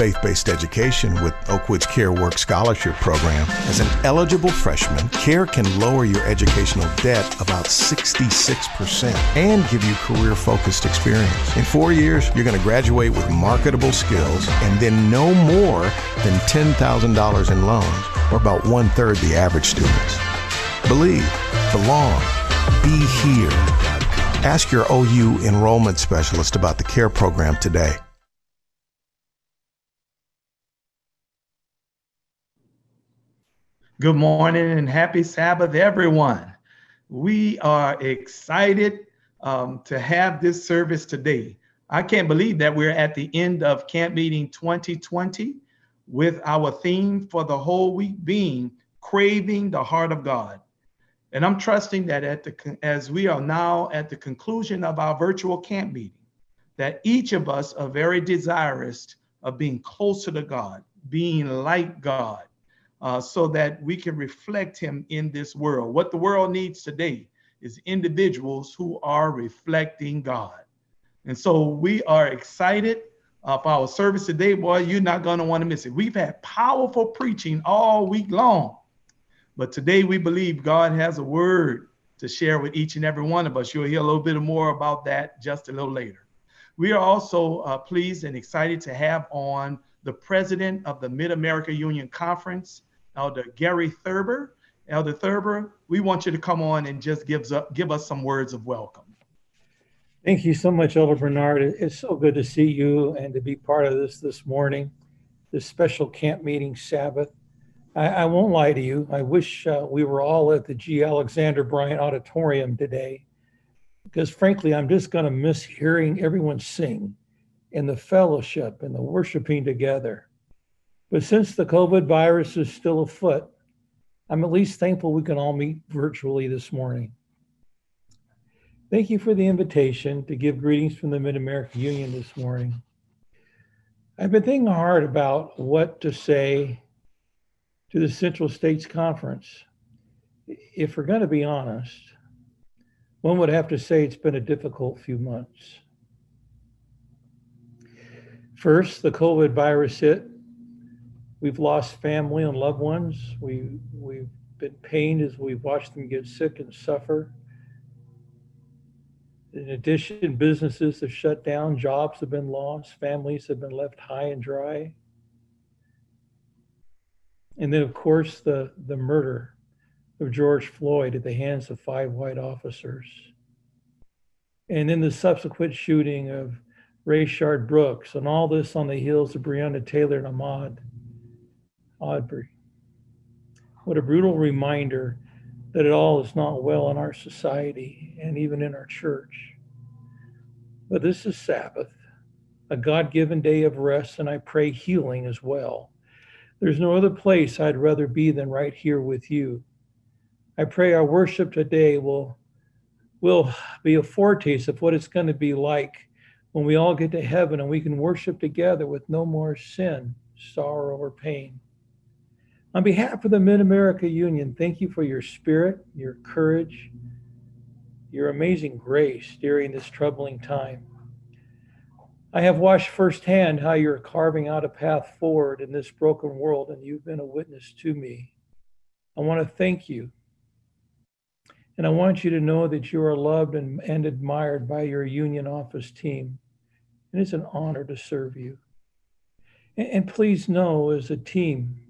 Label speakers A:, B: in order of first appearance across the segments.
A: faith based education with Oakwood's Care Work Scholarship Program. As an eligible freshman, CARE can lower your educational debt about 66% and give you career focused experience. In four years, you're going to graduate with marketable skills and then no more than $10,000 in loans, or about one third the average students. Believe, belong, be here. Ask your OU enrollment specialist about the CARE program today.
B: Good morning and happy Sabbath, everyone. We are excited um, to have this service today. I can't believe that we're at the end of Camp Meeting 2020 with our theme for the whole week being Craving the Heart of God. And I'm trusting that at the as we are now at the conclusion of our virtual camp meeting, that each of us are very desirous of being closer to God, being like God, uh, so that we can reflect him in this world. What the world needs today is individuals who are reflecting God. And so we are excited uh, for our service today. Boy, you're not going to want to miss it. We've had powerful preaching all week long, but today we believe God has a word to share with each and every one of us. You'll hear a little bit more about that just a little later. We are also uh, pleased and excited to have on the president of the Mid America Union Conference, Elder Gary Thurber. Elder Thurber, we want you to come on and just give us, give us some words of welcome.
C: Thank you so much, Elder Bernard. It's so good to see you and to be part of this this morning, this special camp meeting Sabbath. I, I won't lie to you. I wish uh, we were all at the G. Alexander Bryant Auditorium today, because frankly, I'm just going to miss hearing everyone sing and the fellowship and the worshiping together. But since the COVID virus is still afoot, I'm at least thankful we can all meet virtually this morning. Thank you for the invitation to give greetings from the Mid America Union this morning. I've been thinking hard about what to say to the Central States Conference. If we're going to be honest, one would have to say it's been a difficult few months. First, the COVID virus hit, We've lost family and loved ones. We, we've been pained as we've watched them get sick and suffer. In addition, businesses have shut down, jobs have been lost, families have been left high and dry. And then, of course, the, the murder of George Floyd at the hands of five white officers. And then the subsequent shooting of Rayshard Brooks, and all this on the heels of Breonna Taylor and Ahmaud Arbery. What a brutal reminder that it all is not well in our society and even in our church. But this is Sabbath, a God given day of rest, and I pray healing as well. There's no other place I'd rather be than right here with you. I pray our worship today will, will be a foretaste of what it's going to be like when we all get to heaven and we can worship together with no more sin, sorrow, or pain. On behalf of the Mid America Union, thank you for your spirit, your courage, your amazing grace during this troubling time. I have watched firsthand how you're carving out a path forward in this broken world, and you've been a witness to me. I want to thank you. And I want you to know that you are loved and, and admired by your union office team. And it's an honor to serve you. And, and please know, as a team,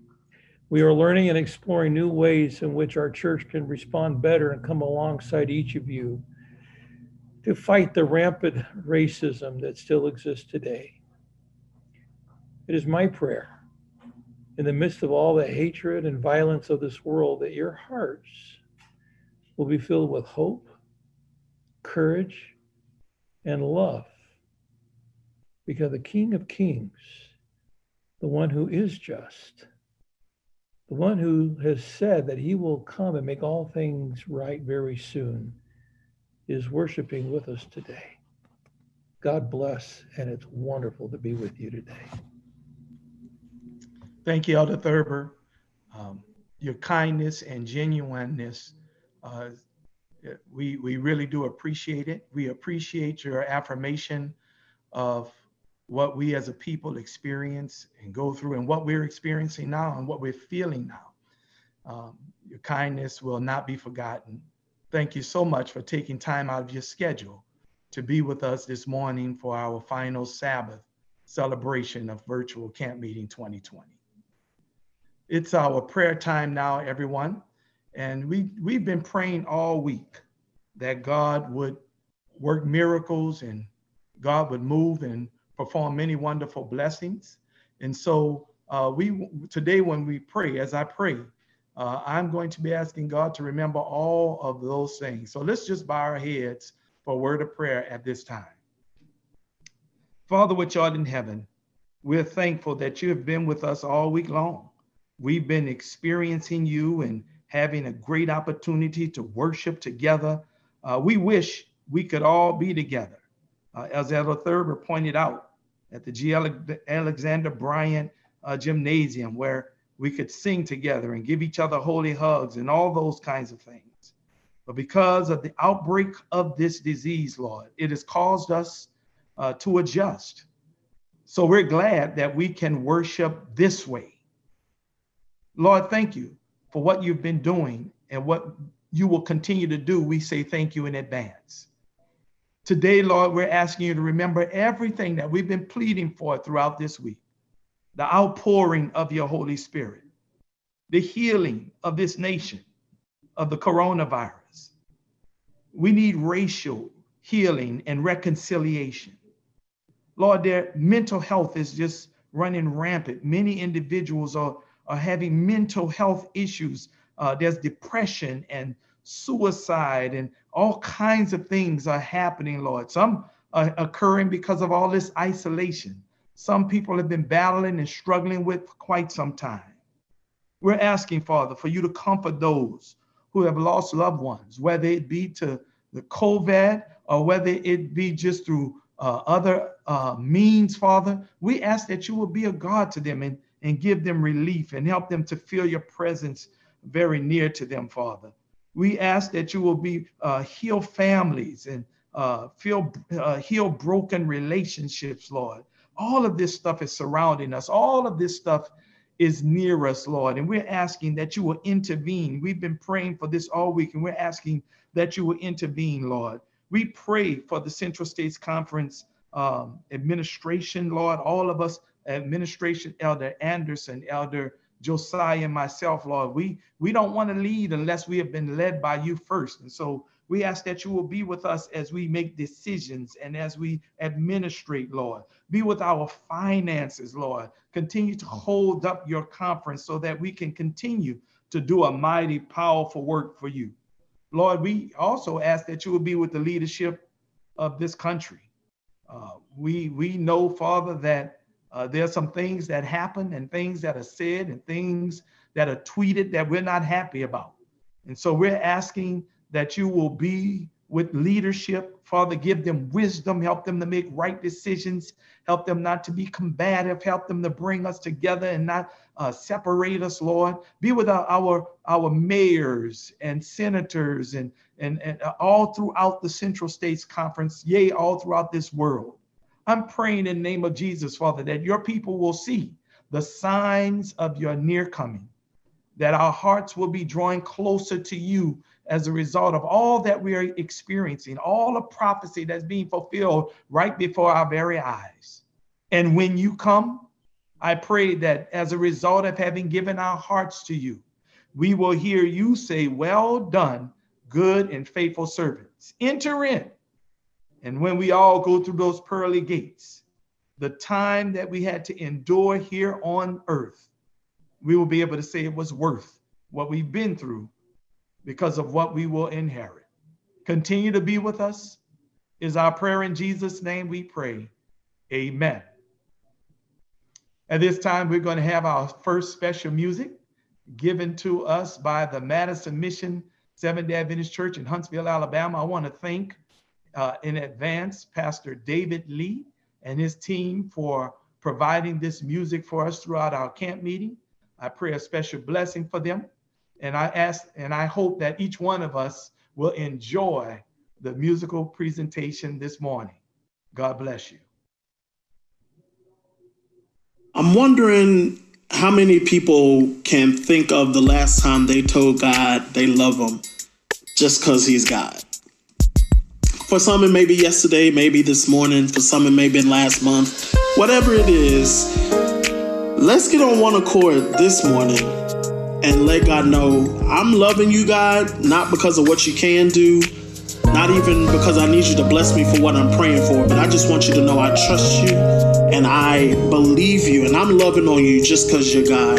C: we are learning and exploring new ways in which our church can respond better and come alongside each of you to fight the rampant racism that still exists today. It is my prayer, in the midst of all the hatred and violence of this world, that your hearts will be filled with hope, courage, and love. Because the King of Kings, the one who is just, the one who has said that he will come and make all things right very soon, is worshiping with us today. God bless, and it's wonderful to be with you today.
B: Thank you, Elder Thurber. Um, your kindness and genuineness, uh, we, we really do appreciate it. We appreciate your affirmation of what we as a people experience and go through and what we're experiencing now and what we're feeling now. Um, your kindness will not be forgotten. Thank you so much for taking time out of your schedule to be with us this morning for our final Sabbath celebration of virtual camp meeting 2020. It's our prayer time now, everyone. And we, we've been praying all week that God would work miracles and God would move and perform many wonderful blessings. And so uh, we today when we pray, as I pray, uh, I'm going to be asking God to remember all of those things. So let's just bow our heads for a word of prayer at this time. Father, which art in heaven, we're thankful that you have been with us all week long. We've been experiencing you and having a great opportunity to worship together. Uh, we wish we could all be together. Uh, as Elder Thurber pointed out, at the G. Alexander Bryant uh, Gymnasium where we could sing together and give each other holy hugs and all those kinds of things. But because of the outbreak of this disease, Lord, it has caused us uh, to adjust. So we're glad that we can worship this way. Lord, thank you for what you've been doing and what you will continue to do. We say thank you in advance. Today, Lord, we're asking you to remember everything that we've been pleading for throughout this week the outpouring of your Holy Spirit, the healing of this nation of the coronavirus. We need racial healing and reconciliation. Lord, their mental health is just running rampant. Many individuals are, are having mental health issues. Uh, there's depression and suicide and all kinds of things are happening, Lord. Some are occurring because of all this isolation. Some people have been battling and struggling with for quite some time. We're asking, Father, for you to comfort those who have lost loved ones, whether it be to the COVID or whether it be just through uh, other uh, means, Father. We ask that you will be a God to them and, and give them relief and help them to feel your presence very near to them, Father. We ask that you will be uh, heal families and uh, feel, uh, heal broken relationships, Lord. All of this stuff is surrounding us. All of this stuff is near us, Lord. And we're asking that you will intervene. We've been praying for this all week, and we're asking that you will intervene, Lord. We pray for the Central States Conference um, administration, Lord, all of us, administration, Elder Anderson, Elder Josiah and myself, Lord. We we don't want to lead unless we have been led by you first. And so we ask that you will be with us as we make decisions and as we administrate, Lord. Be with our finances, Lord. Continue to hold up your conference so that we can continue to do a mighty, powerful work for you. Lord, we also ask that you will be with the leadership of this country. Uh, we we know, Father, that uh, there are some things that happen and things that are said and things that are tweeted that we're not happy about. And so we're asking that you will be with leadership. Father, give them wisdom, help them to make right decisions, help them not to be combative, help them to bring us together and not uh, separate us, Lord. Be with our, our, our mayors and senators and, and, and all throughout the Central States Conference, yea, all throughout this world. I'm praying in the name of Jesus, Father, that your people will see the signs of your near coming, that our hearts will be drawing closer to you as a result of all that we are experiencing, all the prophecy that's being fulfilled right before our very eyes. And when you come, I pray that as a result of having given our hearts to you, we will hear you say, Well done, good and faithful servants. Enter in and when we all go through those pearly gates, the time that we had to endure here on earth, we will be able to say it was worth what we've been through because of what we will inherit. Continue to be with us is our prayer in Jesus' name we pray. Amen. At this time, we're going to have our first special music given to us by the Madison Mission Seventh day Adventist Church in Huntsville, Alabama. I want to thank uh, in advance Pastor David Lee and his team for providing this music for us throughout our camp meeting. I pray a special blessing for them. And I ask and I hope that each one of us will enjoy the musical presentation this morning. God bless you.
D: I'm wondering how many people can think of the last time they told God they love him just because he's God. For some, it may be yesterday, maybe this morning. For some, it may have been last month. Whatever it is, let's get on one accord this morning and let God know I'm loving you, God, not because of what you can do, not even because I need you to bless me for what I'm praying for, but I just want you to know I trust you and I believe you and I'm loving on you just because you're God.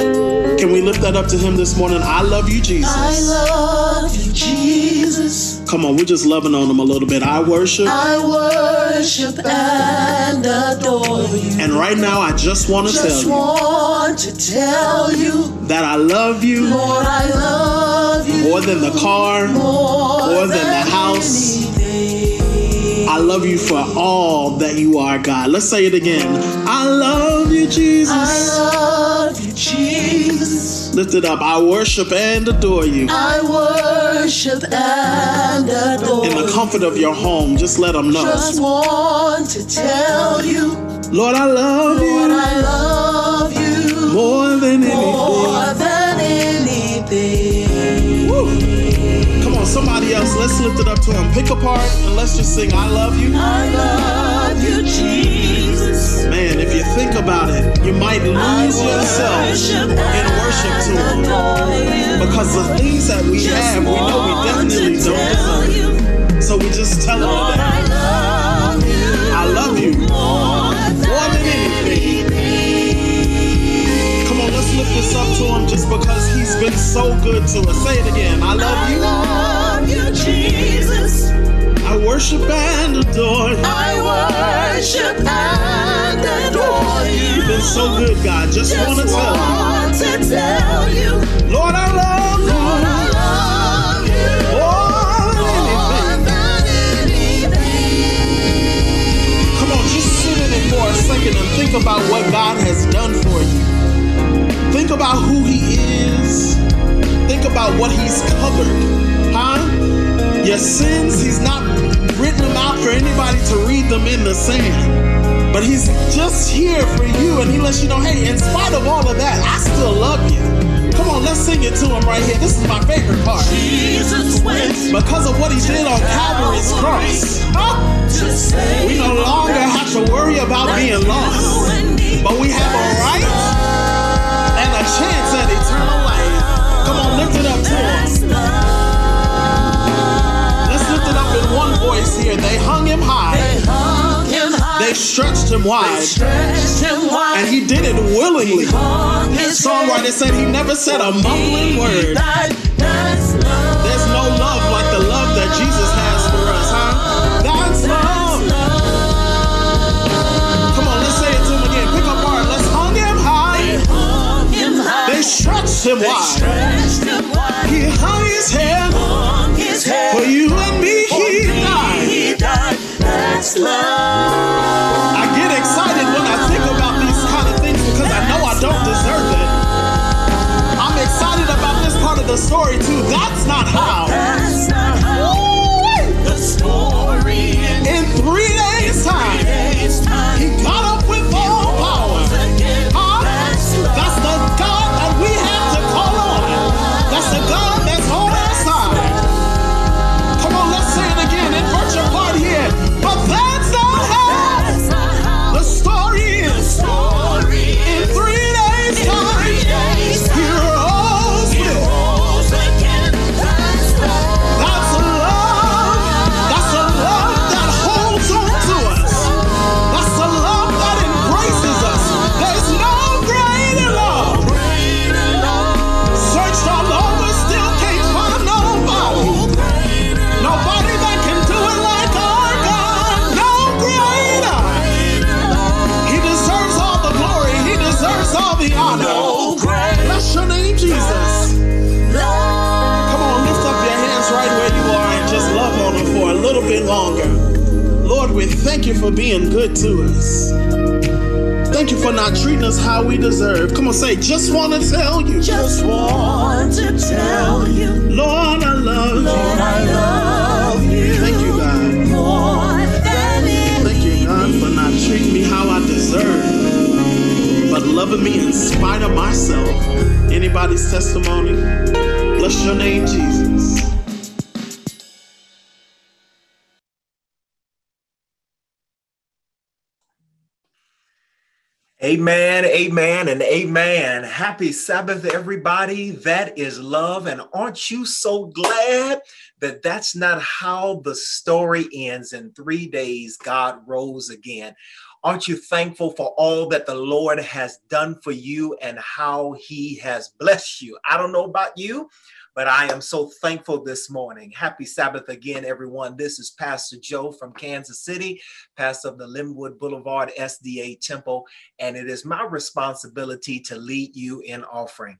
D: Can we lift that up to Him this morning? I love you, Jesus.
E: I love you, Jesus.
D: Come on, we're just loving on Him a little bit. I worship.
E: I worship and adore you.
D: And right now, I just want to tell you
E: want to tell you,
D: that I love you
E: Lord, I love you
D: more than the car,
E: more,
D: more than the house. I love you for all that you are, God. Let's say it again. I love you, Jesus.
E: I love you, Jesus.
D: Lift it up. I worship and adore you.
E: I worship and adore.
D: In the comfort of your home, just let them know.
E: Just want to tell you,
D: Lord, I love
E: Lord,
D: you
E: I love you
D: more than anything.
E: more than anything.
D: Woo. Somebody else. Let's lift it up to him. Pick apart and let's just sing, I love you.
E: I love you, Jesus.
D: Man, if you think about it, you might lose yourself in worship to him. Because the things that we have, we know we definitely don't deserve. So we just tell him
E: Lord,
D: today.
E: I love you.
D: I love you
E: more
D: than anything. Come on, let's lift this up to him just because he's been so good to us. Say it again. I love you.
E: Love you, Jesus.
D: I worship and adore you.
E: I worship and adore you.
D: You've been so good, God. Just,
E: Just
D: want to tell you.
E: want to tell you,
D: Lord, I love you the sand. But He's just here for you and He lets you know, hey, in spite of all of that, I still love you. Come on, let's sing it to Him right here. This is my favorite part.
E: Jesus went
D: Because of what He did on Calvary's cross. Huh? We no longer have to worry about being lost, but we have a right and a chance at eternal life. Come on, lift it up to him. Let's lift it up in one voice here. They hung him high,
E: hung him high,
D: they stretched him wide,
E: stretched him wide,
D: and he did it willingly.
E: his
D: Songwriter said he never said a mumbling word.
E: That.
D: There's no love like the love that Jesus has for us, huh? That's love. Come on, let's say it to him again. Pick apart. Let's hung him high.
E: hung him high,
D: They stretched him wide.
E: stretched him wide,
D: He hung his head
E: That's love.
D: I get excited when I think about these kind of things because I know I don't deserve it. I'm excited about this part of the story too. That's not how. You for being good to us. Thank you for not treating us how we deserve. Come on, say, just want to tell you,
E: Just want to tell you,
D: Lord, I love
E: Lord,
D: you.
E: I love you.
D: Thank you, God.
E: More than
D: Thank you, God, for not treating me how I deserve, but loving me in spite of myself. Anybody's testimony? Bless your name, Jesus.
F: Amen, amen, and amen. Happy Sabbath, everybody. That is love. And aren't you so glad that that's not how the story ends? In three days, God rose again. Aren't you thankful for all that the Lord has done for you and how he has blessed you? I don't know about you, but I am so thankful this morning. Happy Sabbath again, everyone. This is Pastor Joe from Kansas City, pastor of the Linwood Boulevard SDA Temple, and it is my responsibility to lead you in offering.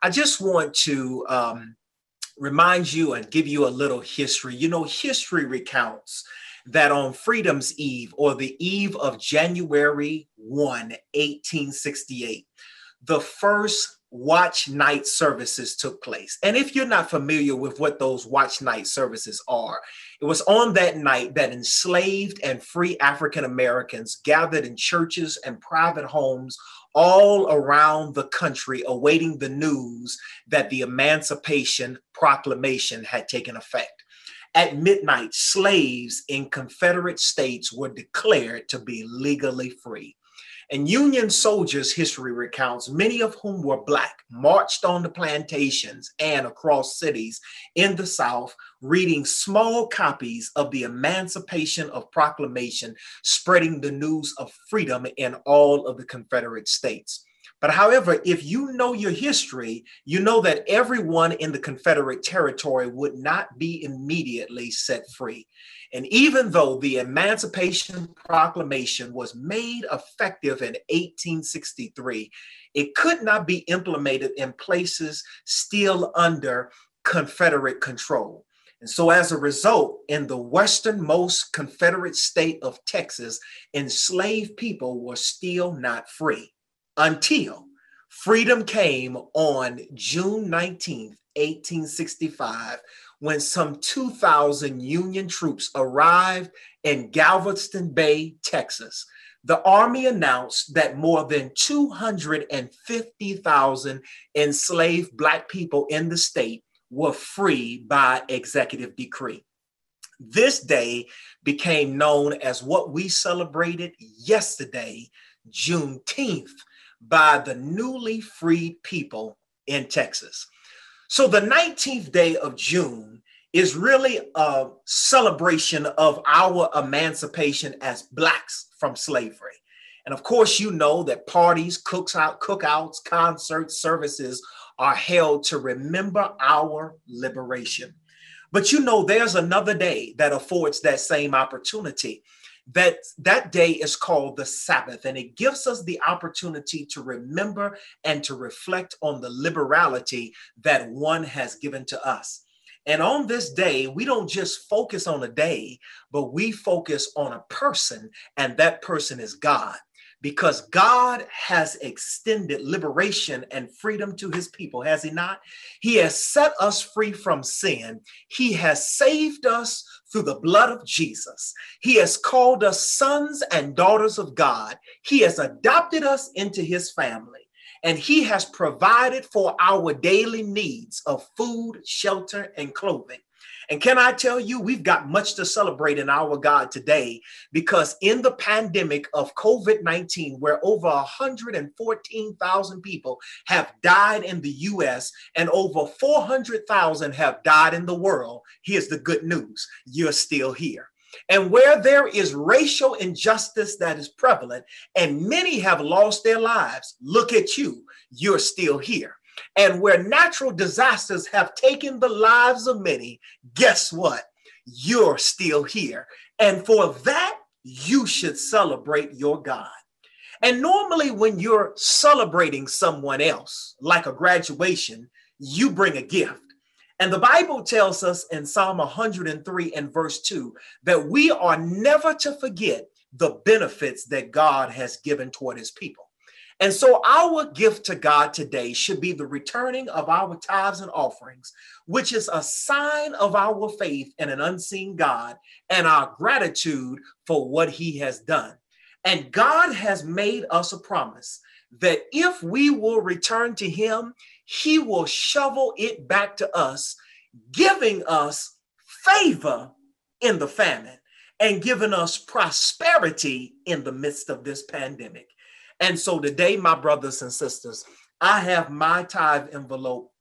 F: I just want to um, remind you and give you a little history. You know, history recounts that on Freedom's Eve or the eve of January 1, 1868, the first watch night services took place. And if you're not familiar with what those watch night services are, it was on that night that enslaved and free African Americans gathered in churches and private homes all around the country awaiting the news that the Emancipation Proclamation had taken effect. At midnight, slaves in Confederate states were declared to be legally free. And Union soldiers, history recounts, many of whom were Black, marched on the plantations and across cities in the South, reading small copies of the Emancipation of Proclamation, spreading the news of freedom in all of the Confederate states. But however, if you know your history, you know that everyone in the Confederate territory would not be immediately set free. And even though the Emancipation Proclamation was made effective in 1863, it could not be implemented in places still under Confederate control. And so, as a result, in the westernmost Confederate state of Texas, enslaved people were still not free until freedom came on June 19th, 1865, when some 2,000 Union troops arrived in Galveston Bay, Texas. The Army announced that more than 250,000 enslaved Black people in the state were free by executive decree. This day became known as what we celebrated yesterday, Juneteenth, by the newly freed people in Texas. So the 19th day of June is really a celebration of our emancipation as Blacks from slavery. And of course, you know that parties, cooks out, cookouts, concerts, services are held to remember our liberation. But you know, there's another day that affords that same opportunity that that day is called the sabbath and it gives us the opportunity to remember and to reflect on the liberality that one has given to us. And on this day we don't just focus on a day but we focus on a person and that person is god because God has extended liberation and freedom to his people, has he not? He has set us free from sin. He has saved us through the blood of Jesus. He has called us sons and daughters of God. He has adopted us into his family. And he has provided for our daily needs of food, shelter, and clothing. And can I tell you, we've got much to celebrate in our God today because in the pandemic of COVID 19, where over 114,000 people have died in the US and over 400,000 have died in the world, here's the good news you're still here. And where there is racial injustice that is prevalent and many have lost their lives, look at you, you're still here. And where natural disasters have taken the lives of many, guess what? You're still here. And for that, you should celebrate your God. And normally, when you're celebrating someone else, like a graduation, you bring a gift. And the Bible tells us in Psalm 103 and verse 2 that we are never to forget the benefits that God has given toward his people. And so, our gift to God today should be the returning of our tithes and offerings, which is a sign of our faith in an unseen God and our gratitude for what He has done. And God has made us a promise that if we will return to him, he will shovel it back to us, giving us favor in the famine and giving us prosperity in the midst of this pandemic. And so today, my brothers and sisters, I have my tithe envelope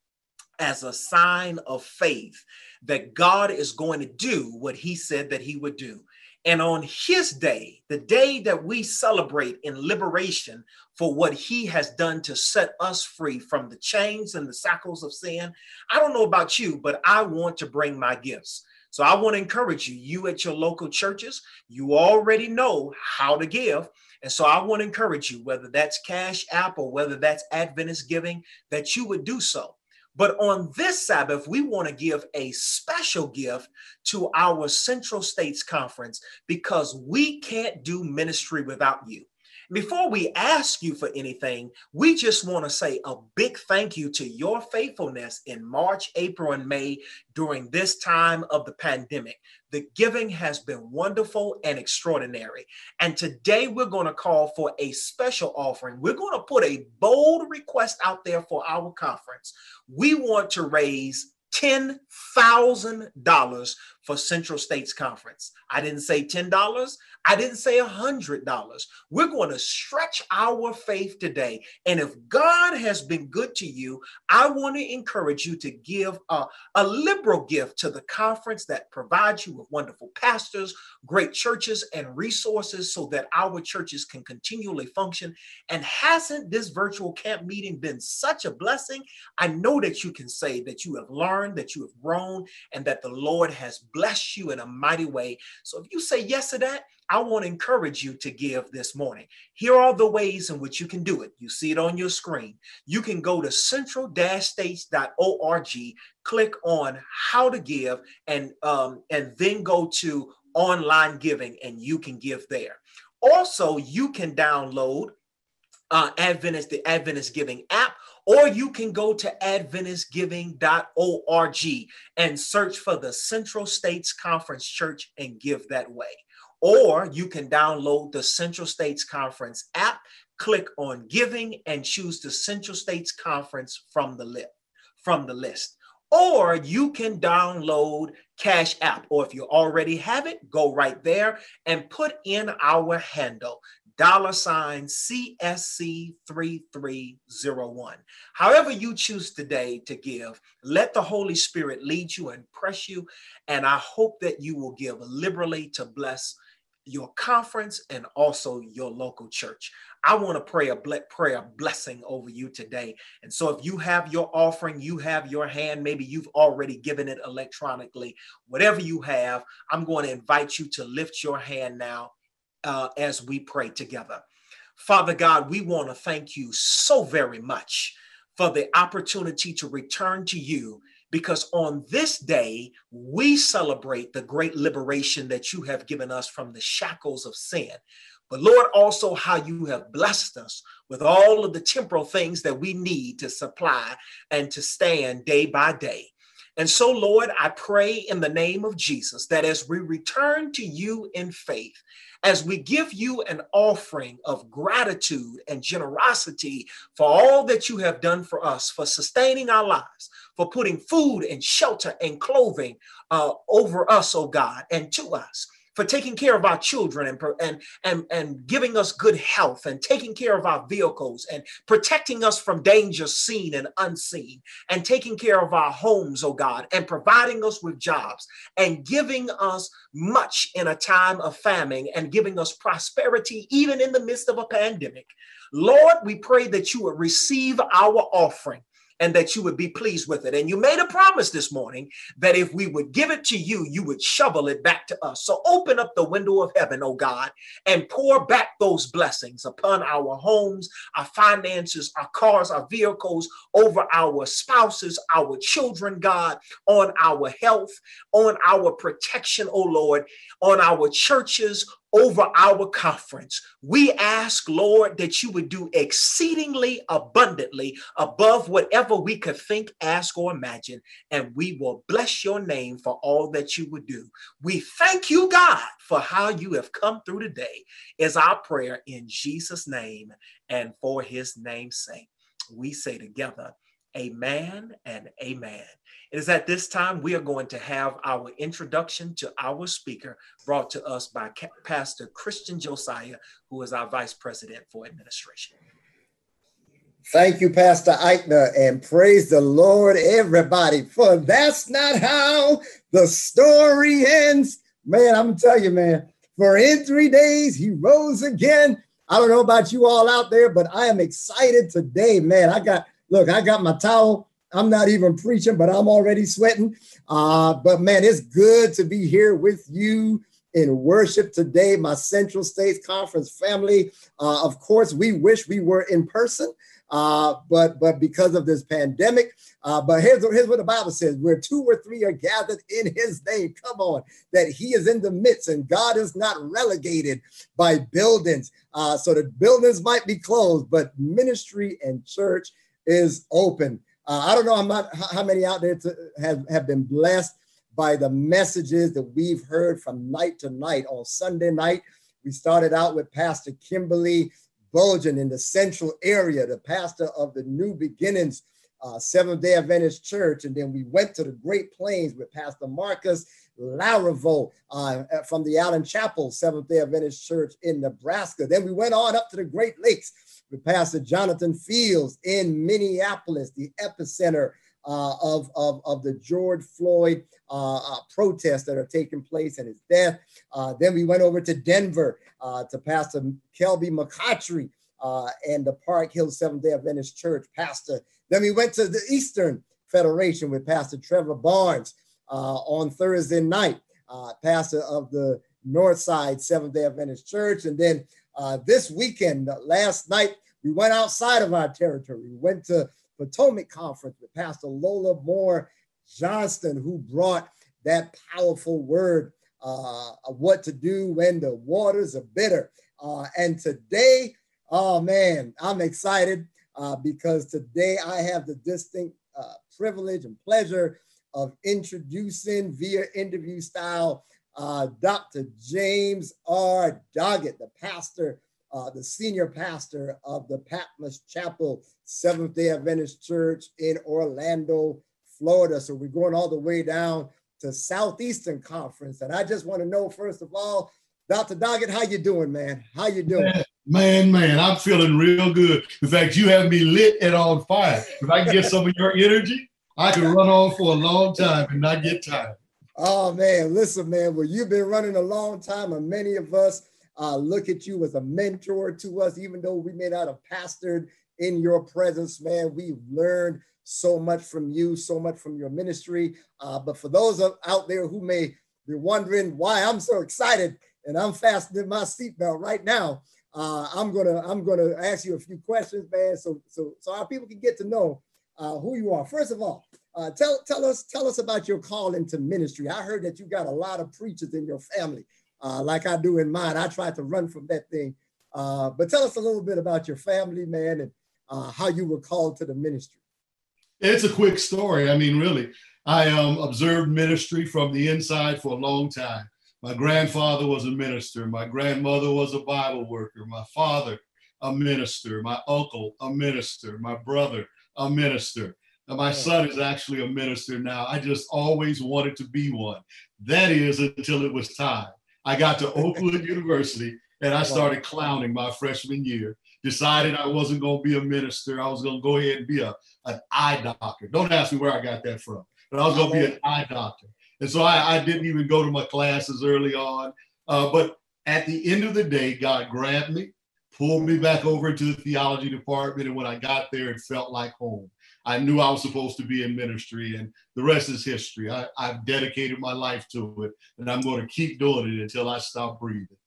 F: as a sign of faith that God is going to do what he said that he would do. And on his day, the day that we celebrate in liberation for what he has done to set us free from the chains and the shackles of sin, I don't know about you, but I want to bring my gifts. So I want to encourage you, you at your local churches, you already know how to give. And so I want to encourage you, whether that's Cash App or whether that's Adventist giving, that you would do so. But on this Sabbath, we want to give a special gift to our Central States Conference because we can't do ministry without you. Before we ask you for anything, we just want to say a big thank you to your faithfulness in March, April, and May during this time of the pandemic. The giving has been wonderful and extraordinary. And today we're going to call for a special offering. We're going to put a bold request out there for our conference. We want to raise $10,000 for Central States Conference. I didn't say $10. I didn't say $100. We're going to stretch our faith today. And if God has been good to you, I want to encourage you to give a, a liberal gift to the conference that provides you with wonderful pastors, great churches, and resources so that our churches can continually function. And hasn't this virtual camp meeting been such a blessing? I know that you can say that you have learned, that you have grown, and that the Lord has blessed you in a mighty way. So if you say yes to that, I want to encourage you to give this morning. Here are the ways in which you can do it. You see it on your screen. You can go to central-states.org, click on how to give, and um, and then go to online giving, and you can give there. Also, you can download uh, Adventist the Adventist Giving app, or you can go to AdventistGiving.org and search for the Central States Conference Church and give that way or you can download the Central States Conference app, click on giving and choose the Central States Conference from the list from the list. Or you can download Cash App, or if you already have it, go right there and put in our handle, dollar sign CSC3301. However, you choose today to give, let the Holy Spirit lead you and press you. And I hope that you will give liberally to bless your conference and also your local church. I want to pray a prayer blessing over you today. And so if you have your offering, you have your hand, maybe you've already given it electronically, whatever you have, I'm going to invite you to lift your hand now uh, as we pray together. Father God, we want to thank you so very much for the opportunity to return to you because on this day, we celebrate the great liberation that you have given us from the shackles of sin. But Lord, also how you have blessed us with all of the temporal things that we need to supply and to stand day by day. And so, Lord, I pray in the name of Jesus that as we return to you in faith, as we give you an offering of gratitude and generosity for all that you have done for us, for sustaining our lives, for putting food and shelter and clothing uh, over us, oh God, and to us for taking care of our children and, and, and, and giving us good health and taking care of our vehicles and protecting us from danger seen and unseen and taking care of our homes, oh God, and providing us with jobs and giving us much in a time of famine and giving us prosperity even in the midst of a pandemic. Lord, we pray that you would receive our offering and that you would be pleased with it. And you made a promise this morning that if we would give it to you, you would shovel it back to us. So open up the window of heaven, oh God, and pour back those blessings upon our homes, our finances, our cars, our vehicles, over our spouses, our children, God, on our health, on our protection, oh Lord, on our churches, over our conference. We ask, Lord, that you would do exceedingly abundantly above whatever we could think, ask, or imagine. And we will bless your name for all that you would do. We thank you, God, for how you have come through today, is our prayer in Jesus' name and for his name's sake. We say together, Amen and amen. It is at this time we are going to have our introduction to our speaker brought to us by Pastor Christian Josiah, who is our Vice President for Administration.
G: Thank you, Pastor Eichner, and praise the Lord, everybody, for that's not how the story ends. Man, I'm gonna tell you, man, for in three days he rose again. I don't know about you all out there, but I am excited today, man. I got, look, I got my towel I'm not even preaching, but I'm already sweating. Uh, but man, it's good to be here with you in worship today, my Central States Conference family. Uh, of course, we wish we were in person, uh, but but because of this pandemic. Uh, but here's, here's what the Bible says: where two or three are gathered in His name, come on, that He is in the midst, and God is not relegated by buildings. Uh, so the buildings might be closed, but ministry and church is open. Uh, I don't know how, much, how many out there to, have, have been blessed by the messages that we've heard from night to night. On Sunday night, we started out with Pastor Kimberly Bulgen in the central area, the pastor of the New Beginnings uh, Seventh day Adventist Church. And then we went to the Great Plains with Pastor Marcus Larivo uh, from the Allen Chapel Seventh day Adventist Church in Nebraska. Then we went on up to the Great Lakes Pastor Jonathan Fields in Minneapolis, the epicenter uh, of, of, of the George Floyd uh, uh, protests that are taking place and his death. Uh, then we went over to Denver uh, to Pastor Kelby McCautry uh, and the Park Hill Seventh day Adventist Church pastor. Then we went to the Eastern Federation with Pastor Trevor Barnes on Thursday night, pastor of the North Side Seventh day Adventist Church. And then this weekend, last night, we went outside of our territory. We went to Potomac Conference with Pastor Lola Moore Johnston, who brought that powerful word uh, of what to do when the waters are bitter. Uh, and today, oh man, I'm excited uh, because today I have the distinct uh, privilege and pleasure of introducing via interview style uh, Dr. James R. Doggette, the pastor, uh, the senior pastor of the Patmos Chapel Seventh day Adventist Church in Orlando, Florida. So we're going all the way down to Southeastern Conference. And I just want to know, first of all, Dr. Doggette, how you doing, man? How you doing?
H: Man, man, I'm feeling real good. In fact, you have me lit and on fire. If I can get some of your energy, I can run on for a long time and not get tired.
G: Oh man, listen, man. Well, you've been running a long time, and many of us uh, look at you as a mentor to us, even though we may not have pastored in your presence, man. We've learned so much from you, so much from your ministry. Uh, but for those out there who may be wondering why I'm so excited and I'm fastening my seatbelt right now, uh, I'm gonna I'm gonna ask you a few questions, man, so so so our people can get to know uh, who you are. First of all, uh, tell tell us tell us about your call into ministry. I heard that you got a lot of preachers in your family, uh, like I do in mine. I tried to run from that thing, uh, but tell us a little bit about your family, man, and uh, how you were called to the ministry.
H: It's a quick story. I mean, really, I um, observed ministry from the inside for a long time. My grandfather was a minister. My grandmother was a Bible worker. My father, a minister. My uncle, a minister. My brother, a minister. And my son is actually a minister now. I just always wanted to be one. That is until it was time. I got to Oakwood University and I started clowning my freshman year. Decided I wasn't going to be a minister. I was going to go ahead and be a, an eye doctor. Don't ask me where I got that from, but I was going to be an eye doctor. And so I, I didn't even go to my classes early on. Uh, but at the end of the day, God grabbed me, pulled me back over into the theology department. And when I got there, it felt like home. I knew I was supposed to be in ministry, and the rest is history. I, have dedicated my life to it, and I'm going to keep doing it until I stop breathing.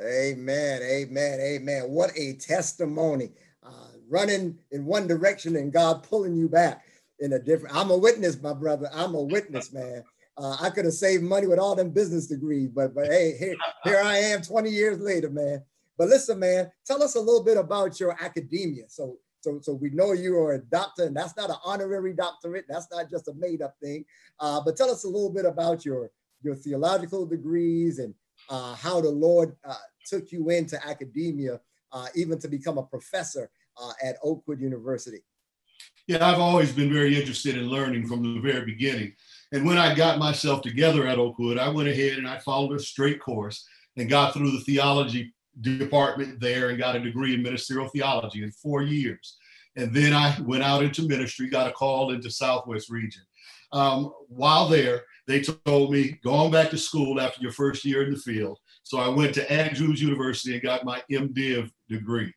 G: Amen. Amen. Amen. What a testimony. Uh, running in one direction and God pulling you back in a different. I'm a witness, my brother. I'm a witness, man. Uh, I could have saved money with all them business degrees, but but hey, here, here I am 20 years later, man. But listen, man, tell us a little bit about your academia. So so, so we know you are a doctor, and that's not an honorary doctorate. That's not just a made-up thing. Uh, but tell us a little bit about your your theological degrees and uh, how the Lord uh, took you into academia, uh, even to become a professor uh, at Oakwood University.
H: Yeah, I've always been very interested in learning from the very beginning. And when I got myself together at Oakwood, I went ahead and I followed a straight course and got through the theology department there and got a degree in ministerial theology in four years. And then I went out into ministry, got a call into Southwest region. Um, while there, they told me, go on back to school after your first year in the field. So I went to Andrews University and got my MDiv degree.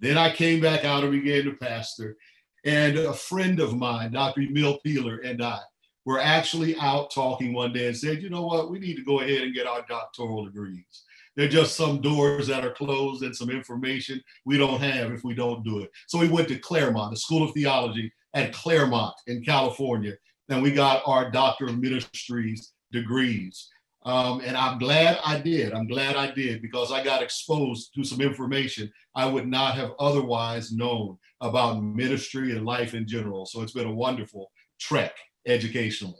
H: Then I came back out and began to pastor. And a friend of mine, Dr. Emil Peeler, and I were actually out talking one day and said, you know what, we need to go ahead and get our doctoral degrees. They're just some doors that are closed and some information we don't have if we don't do it. So we went to Claremont, the School of Theology at Claremont in California, and we got our Doctor of Ministries degrees. Um, and I'm glad I did. I'm glad I did because I got exposed to some information I would not have otherwise known about ministry and life in general. So it's been a wonderful trek educationally.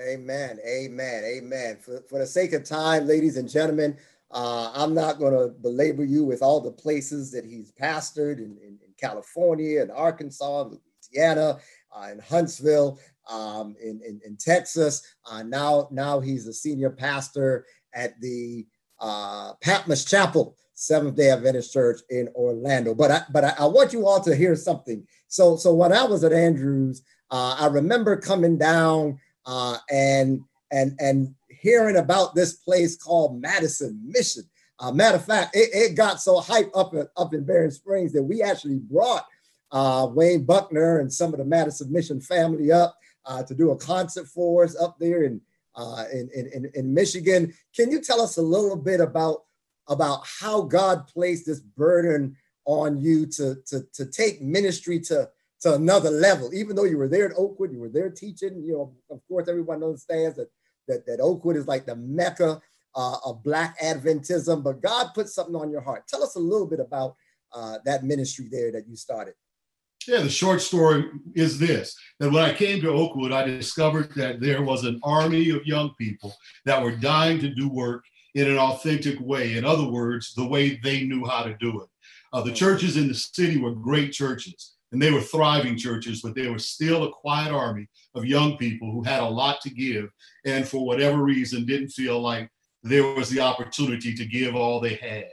G: Amen. Amen. Amen. For, for the sake of time, ladies and gentlemen, uh, I'm not going to belabor you with all the places that he's pastored in, in, in California and Arkansas, Louisiana, uh, in Huntsville, um, in, in, in, Texas. Uh, now, now he's a senior pastor at the uh, Patmos Chapel, Seventh Day Adventist Church in Orlando. But I, but I, I, want you all to hear something. So, so when I was at Andrews, uh, I remember coming down uh, and and and hearing about this place called Madison Mission. Uh, matter of fact, it, it, got so hyped up in, up in Berrien Springs that we actually brought uh, Wayne Buckner and some of the Madison Mission family up uh, to do a concert for us up there in, uh, in, in, in Michigan. Can you tell us a little bit about, about how God placed this burden on you to, to, to take ministry to, to another level? Even though you were there at Oakwood, you were there teaching, you know, of course, everyone understands that that, that Oakwood is like the mecca uh, of Black Adventism, but God put something on your heart. Tell us a little bit about uh, that ministry there that you started.
H: Yeah, the short story is this that when I came to Oakwood, I discovered that there was an army of young people that were dying to do work in an authentic way. In other words, the way they knew how to do it. Uh, the churches in the city were great churches and they were thriving churches, but they were still a quiet army of young people who had a lot to give and for whatever reason didn't feel like there was the opportunity to give all they had.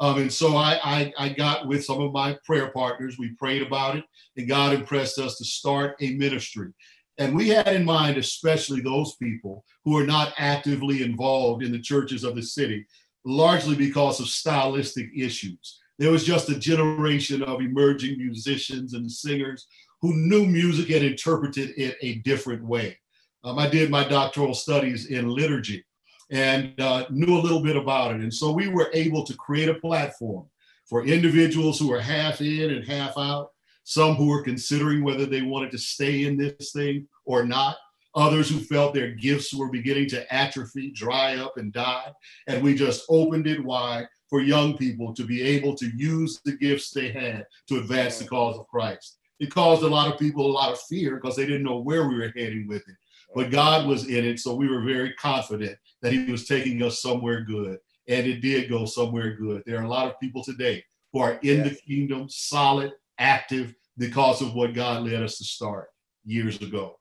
H: Um, and so I, I, I got with some of my prayer partners, we prayed about it, and God impressed us to start a ministry. And we had in mind, especially those people who are not actively involved in the churches of the city, largely because of stylistic issues. There was just a generation of emerging musicians and singers who knew music and interpreted it a different way. Um, I did my doctoral studies in liturgy and uh, knew a little bit about it. And so we were able to create a platform for individuals who are half in and half out, some who were considering whether they wanted to stay in this thing or not, others who felt their gifts were beginning to atrophy, dry up, and die. And we just opened it wide for young people to be able to use the gifts they had to advance the cause of Christ. It caused a lot of people a lot of fear because they didn't know where we were heading with it. But God was in it, so we were very confident that He was taking us somewhere good. And it did go somewhere good. There are a lot of people today who are in yes. the kingdom, solid, active, because of what God led us to start years ago.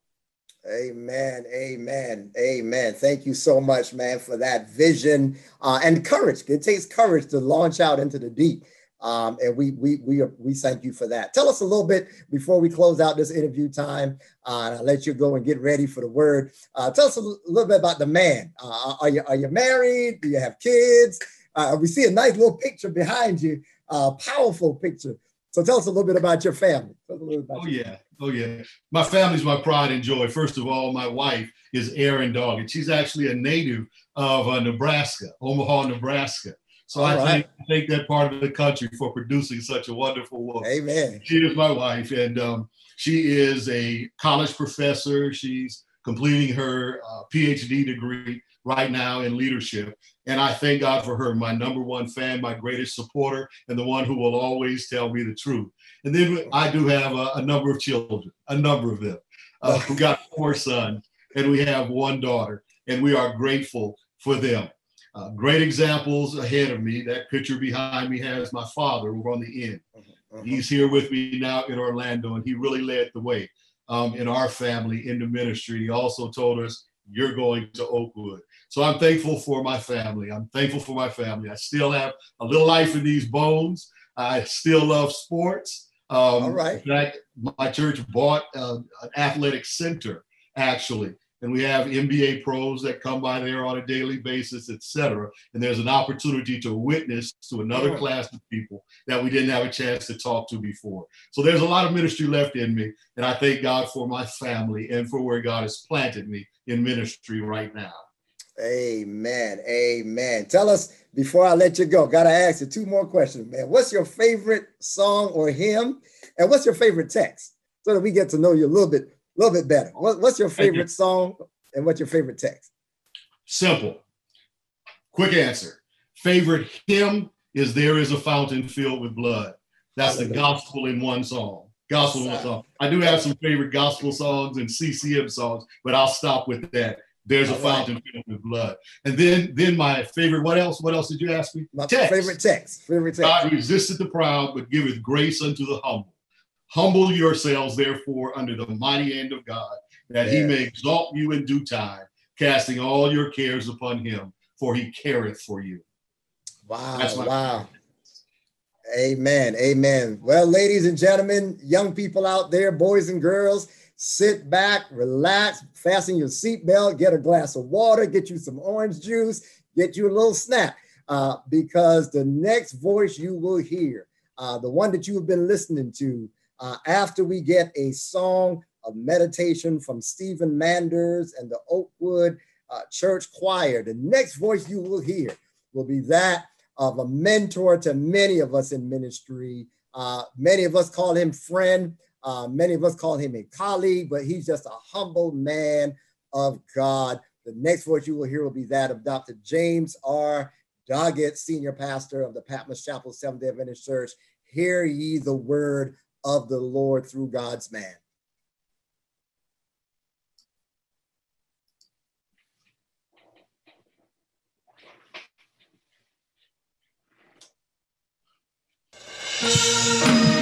G: Amen. Amen. Amen. Thank you so much, man, for that vision uh, and courage. It takes courage to launch out into the deep. Um, and we we we we thank you for that. Tell us a little bit before we close out this interview time. Uh, I'll let you go and get ready for the word. Uh, tell us a little bit about the man. Uh, are you are you married? Do you have kids? Uh, we see a nice little picture behind you, uh, powerful picture. So tell us a little bit about your family.
H: About oh your yeah, family. Oh yeah. My family's my pride and joy. First of all, my wife is Erin Doggette. She's actually a native of uh, Nebraska, Omaha, Nebraska. So all I right. thank, thank that part of the country for producing such a wonderful woman.
G: Amen.
H: She is my wife, and um, she is a college professor. She's completing her uh, PhD degree right now in leadership. And I thank God for her, my number one fan, my greatest supporter, and the one who will always tell me the truth. And then I do have a, a number of children, a number of them. Uh, we got four sons, and we have one daughter, and we are grateful for them. Uh, great examples ahead of me. That picture behind me has my father over on the end. Uh-huh. He's here with me now in Orlando, and he really led the way um, in our family in the ministry. He also told us, You're going to Oakwood. So I'm thankful for my family. I'm thankful for my family. I still have a little life in these bones. I still love sports. Um,
G: All right.
H: In fact, my church bought uh, an athletic center actually and we have NBA pros that come by there on a daily basis, et cetera. And there's an opportunity to witness to another
G: Yeah.
H: class of people that we didn't have a chance to talk to before. So there's a lot of ministry left in me. And I thank God for my family and for where God has planted me in ministry right now.
G: Amen. Amen. Tell us before I let you go, gotta ask you two more questions, man. What's your favorite song or hymn? And what's your favorite text? So that we get to know you a little bit, a little bit better. What, what's your
H: Thank you.
G: favorite song and what's your favorite text?
H: Simple. Quick answer. Favorite hymn is There is a Fountain Filled with Blood. That's the gospel in one song. Gospel in one song. I do have some favorite gospel songs and CCM songs, but I'll stop with that. There's a
G: right.
H: fountain filled with blood. And then then my favorite, what else? What else did you ask me?
G: My
H: Text.
G: favorite text. Favorite text.
H: God resisted the proud, but giveth grace unto the humble. Humble yourselves, therefore, under the mighty hand of God, that he may exalt you in due time, casting all your cares upon him, for he careth for you.
G: Wow.
H: That's my
G: wow. Amen. Amen. Well, ladies and gentlemen, young people out there, boys and girls, sit back, relax, fasten your seatbelt, get a glass of water, get you some orange juice, get you a little snack, uh, because the next voice you will hear, uh, the one that you have been listening to, uh, after we get a song of meditation from Stephen Manders and the Oakwood uh, Church Choir, the next voice you will hear will be that of a mentor to many of us in ministry. Uh, many of us call him friend. Uh, many of us call him a colleague, but he's just a humble man of God. The next voice you will hear will be that of Dr. James R. Doggette, senior pastor of the Patmos Chapel Seventh day Adventist Church. Hear ye the word of the Lord through God's man.
E: Now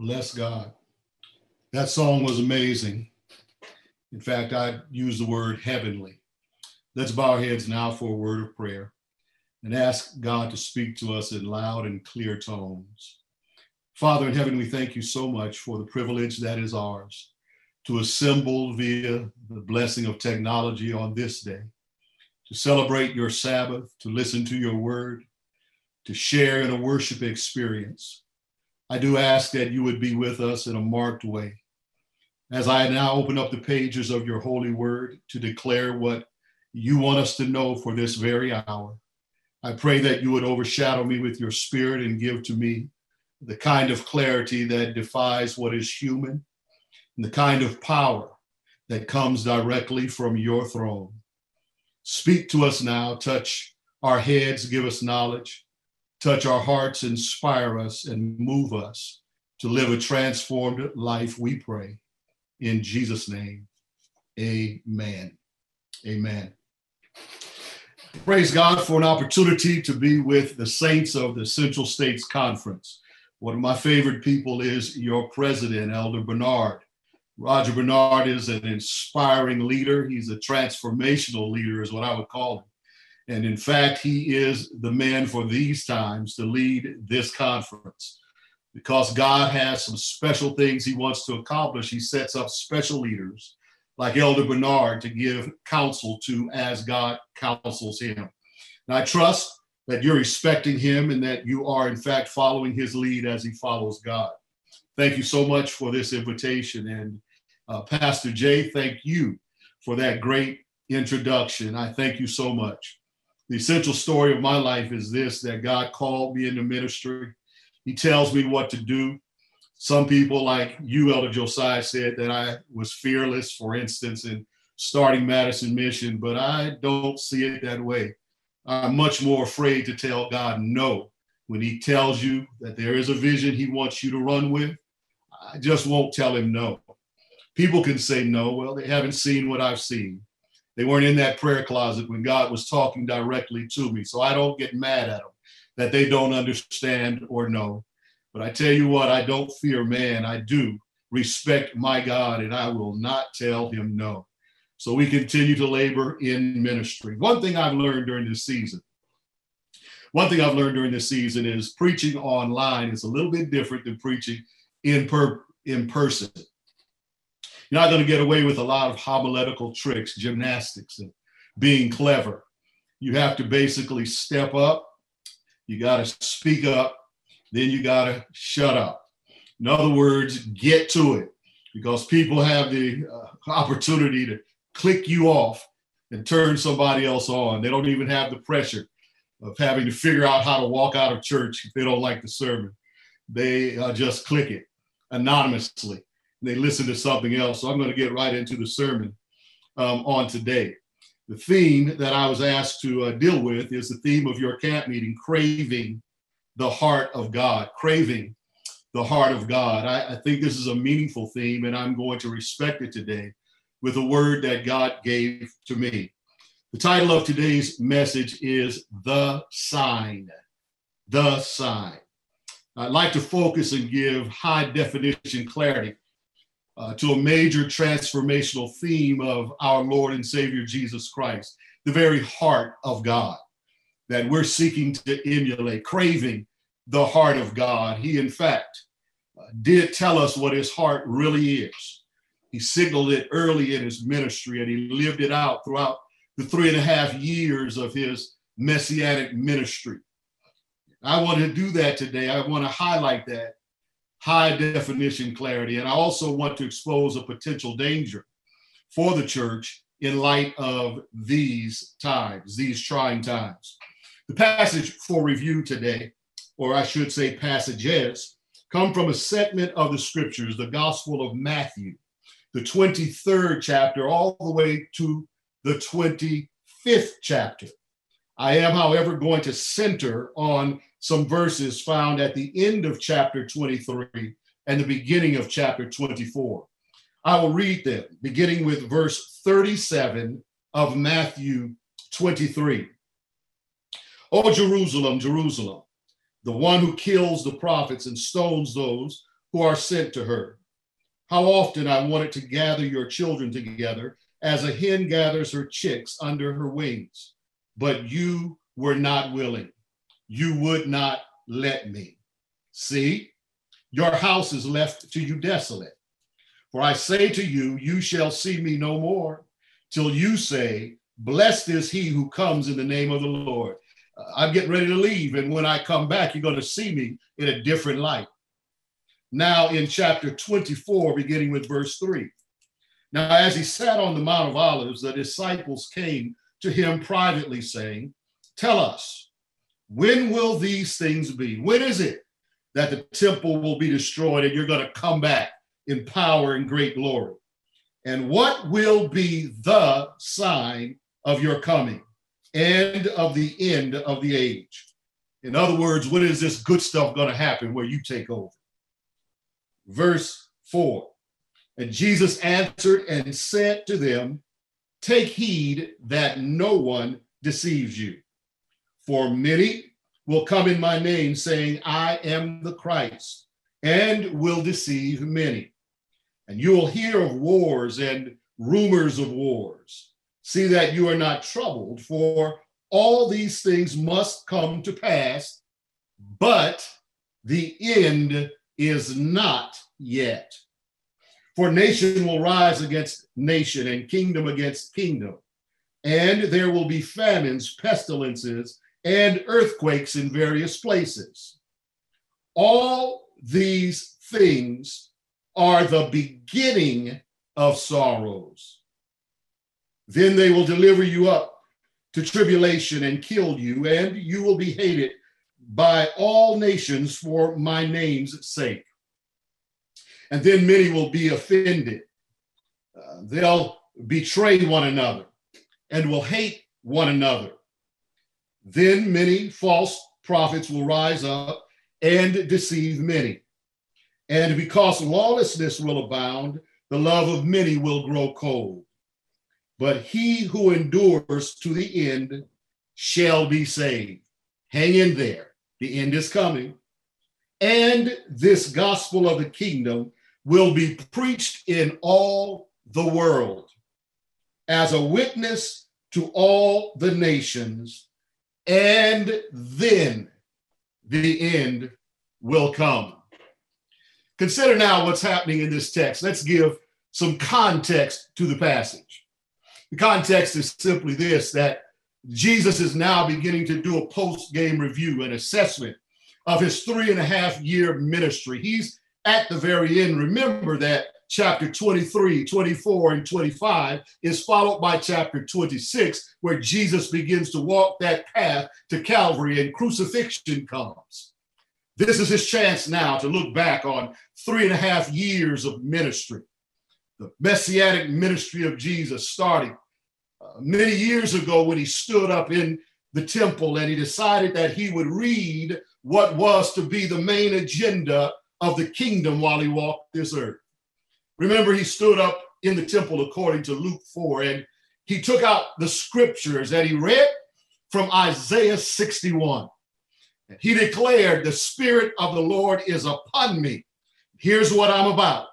H: Bless God. That song was amazing. In fact, I use the word heavenly. Let's bow our heads now for a word of prayer and ask God to speak to us in loud and clear tones. Father in heaven, we thank you so much for the privilege that is ours to assemble via the blessing of technology on this day, to celebrate your Sabbath, to listen to your word, to share in a worship experience. I do ask that you would be with us in a marked way. As I now open up the pages of your holy word to declare what you want us to know for this very hour, I pray that you would overshadow me with your spirit and give to me the kind of clarity that defies what is human and the kind of power that comes directly from your throne. Speak to us now, touch our heads, give us knowledge, touch our hearts, inspire us, and move us to live a transformed life, we pray. In Jesus' name, amen. Amen. Praise God for an opportunity to be with the saints of the Central States Conference. One of my favorite people is your president, Elder Bernard. Roger Bernard is an inspiring leader. He's a transformational leader, is what I would call him. And in fact, he is the man for these times to lead this conference. Because God has some special things he wants to accomplish, he sets up special leaders like Elder Bernard to give counsel to as God counsels him. And I trust that you're respecting him and that you are, in fact, following his lead as he follows God. Thank you so much for this invitation. And uh, Pastor Jay, thank you for that great introduction. I thank you so much. The essential story of my life is this that God called me into ministry. He tells me what to do. Some people, like you, Elder Josiah, said that I was fearless, for instance, in starting Madison Mission, but I don't see it that way. I'm much more afraid to tell God no. When He tells you that there is a vision He wants you to run with, I just won't tell Him no. People can say no. Well, they haven't seen what I've seen. They weren't in that prayer closet when God was talking directly to me. So I don't get mad at them that they don't understand or know. But I tell you what, I don't fear man. I do respect my God, and I will not tell him no. So we continue to labor in ministry. One thing I've learned during this season, one thing I've learned during this season is preaching online is a little bit different than preaching in per in person. You're not going to get away with a lot of homiletical tricks, gymnastics, and being clever. You have to basically step up. You got to speak up. Then you got to shut up. In other words, get to it because people have the uh, opportunity to click you off and turn somebody else on. They don't even have the pressure of having to figure out how to walk out of church if they don't like the sermon. They uh, just click it anonymously they listen to something else. So I'm going to get right into the sermon um, on today. The theme that I was asked to uh, deal with is the theme of your camp meeting craving the heart of God, craving the heart of God. I, I think this is a meaningful theme, and I'm going to respect it today with a word that God gave to me. The title of today's message is The Sign. The Sign. I'd like to focus and give high definition clarity uh, to a major transformational theme of our Lord and Savior Jesus Christ, the very heart of God that we're seeking to emulate, craving the heart of God. He, in fact, uh, did tell us what his heart really is. He signaled it early in his ministry and he lived it out throughout the three and a half years of his messianic ministry. I want to do that today. I want to highlight that high definition clarity. And I also want to expose a potential danger for the church in light of these times, these trying times. The passage for review today, or I should say passages, come from a segment of the scriptures, the Gospel of Matthew, the 23rd chapter all the way to the 25th chapter. I am, however, going to center on some verses found at the end of chapter 23 and the beginning of chapter 24. I will read them, beginning with verse 37 of Matthew 23. O Jerusalem, Jerusalem, the one who kills the prophets and stones those who are sent to her. How often I wanted to gather your children together as a hen gathers her chicks under her wings, but you were not willing. You would not let me. See, your house is left to you desolate. For I say to you, you shall see me no more till you say, Blessed is he who comes in the name of the Lord. Uh, I'm getting ready to leave, and when I come back, you're going to see me in a different light. Now, in chapter 24, beginning with verse 3. Now, as he sat on the Mount of Olives, the disciples came to him privately, saying, Tell us, when will these things be? When is it that the temple will be destroyed and you're going to come back in power and great glory? And what will be the sign of your coming and of the end of the age? In other words, when is this good stuff going to happen where you take over? Verse 4 And Jesus answered and said to them, Take heed that no one deceives you. For many will come in my name, saying, I am the Christ, and will deceive many. And you will hear of wars and rumors of wars. See that you are not troubled, for all these things must come to pass, but the end is not yet. For nation will rise against nation, and kingdom against kingdom. And there will be famines, pestilences, and earthquakes in various places. All these things are the beginning of sorrows. Then they will deliver you up to tribulation and kill you, and you will be hated by all nations for my name's sake. And then many will be offended. Uh, they'll betray one another and will hate one another. Then many false prophets will rise up and deceive many. And because lawlessness will abound, the love of many will grow cold. But he who endures to the end shall be saved. Hang in there. The end is coming. And this gospel of the kingdom will be preached in all the world as a witness to all the nations. And then the end will come. Consider now what's happening in this text. Let's give some context to the passage. The context is simply this that Jesus is now beginning to do a post game review, an assessment of his three and a half year ministry. He's at the very end. Remember that chapter 23, 24, and 25 is followed by chapter 26, where Jesus begins to walk that path to Calvary and crucifixion comes. This is his chance now to look back on three and a half years of ministry, the messianic ministry of Jesus starting uh, many years ago when he stood up in the temple and he decided that he would read what was to be the main agenda of the kingdom while he walked this earth. Remember, he stood up in the temple according to Luke 4 and he took out the scriptures that he read from Isaiah 61. He declared, The Spirit of the Lord is upon me. Here's what I'm about.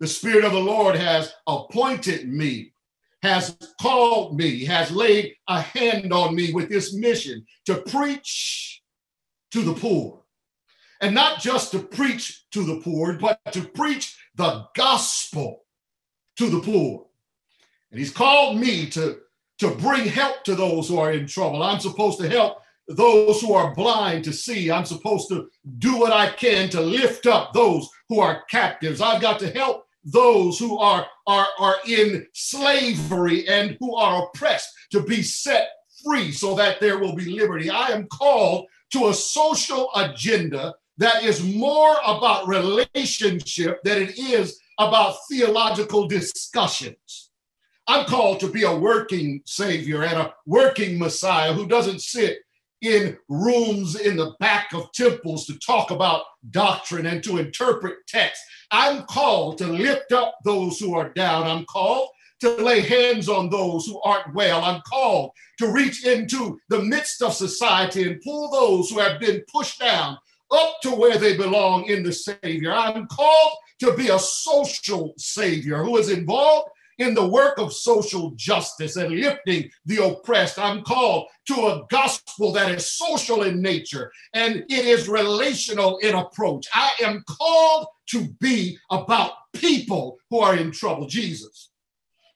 H: The Spirit of the Lord has appointed me, has called me, has laid a hand on me with this mission to preach to the poor. And not just to preach to the poor, but to preach the gospel to the poor. And he's called me to, to bring help to those who are in trouble. I'm supposed to help those who are blind to see. I'm supposed to do what I can to lift up those who are captives. I've got to help those who are, are, are in slavery and who are oppressed to be set free so that there will be liberty. I am called to a social agenda that is more about relationship than it is about theological discussions. I'm called to be a working Savior and a working Messiah who doesn't sit in rooms in the back of temples to talk about doctrine and to interpret text. I'm called to lift up those who are down. I'm called to lay hands on those who aren't well. I'm called to reach into the midst of society and pull those who have been pushed down up to where they belong in the Savior. I'm called to be a social Savior who is involved in the work of social justice and lifting the oppressed. I'm called to a gospel that is social in nature and it is relational in approach. I am called to be about people who are in trouble. Jesus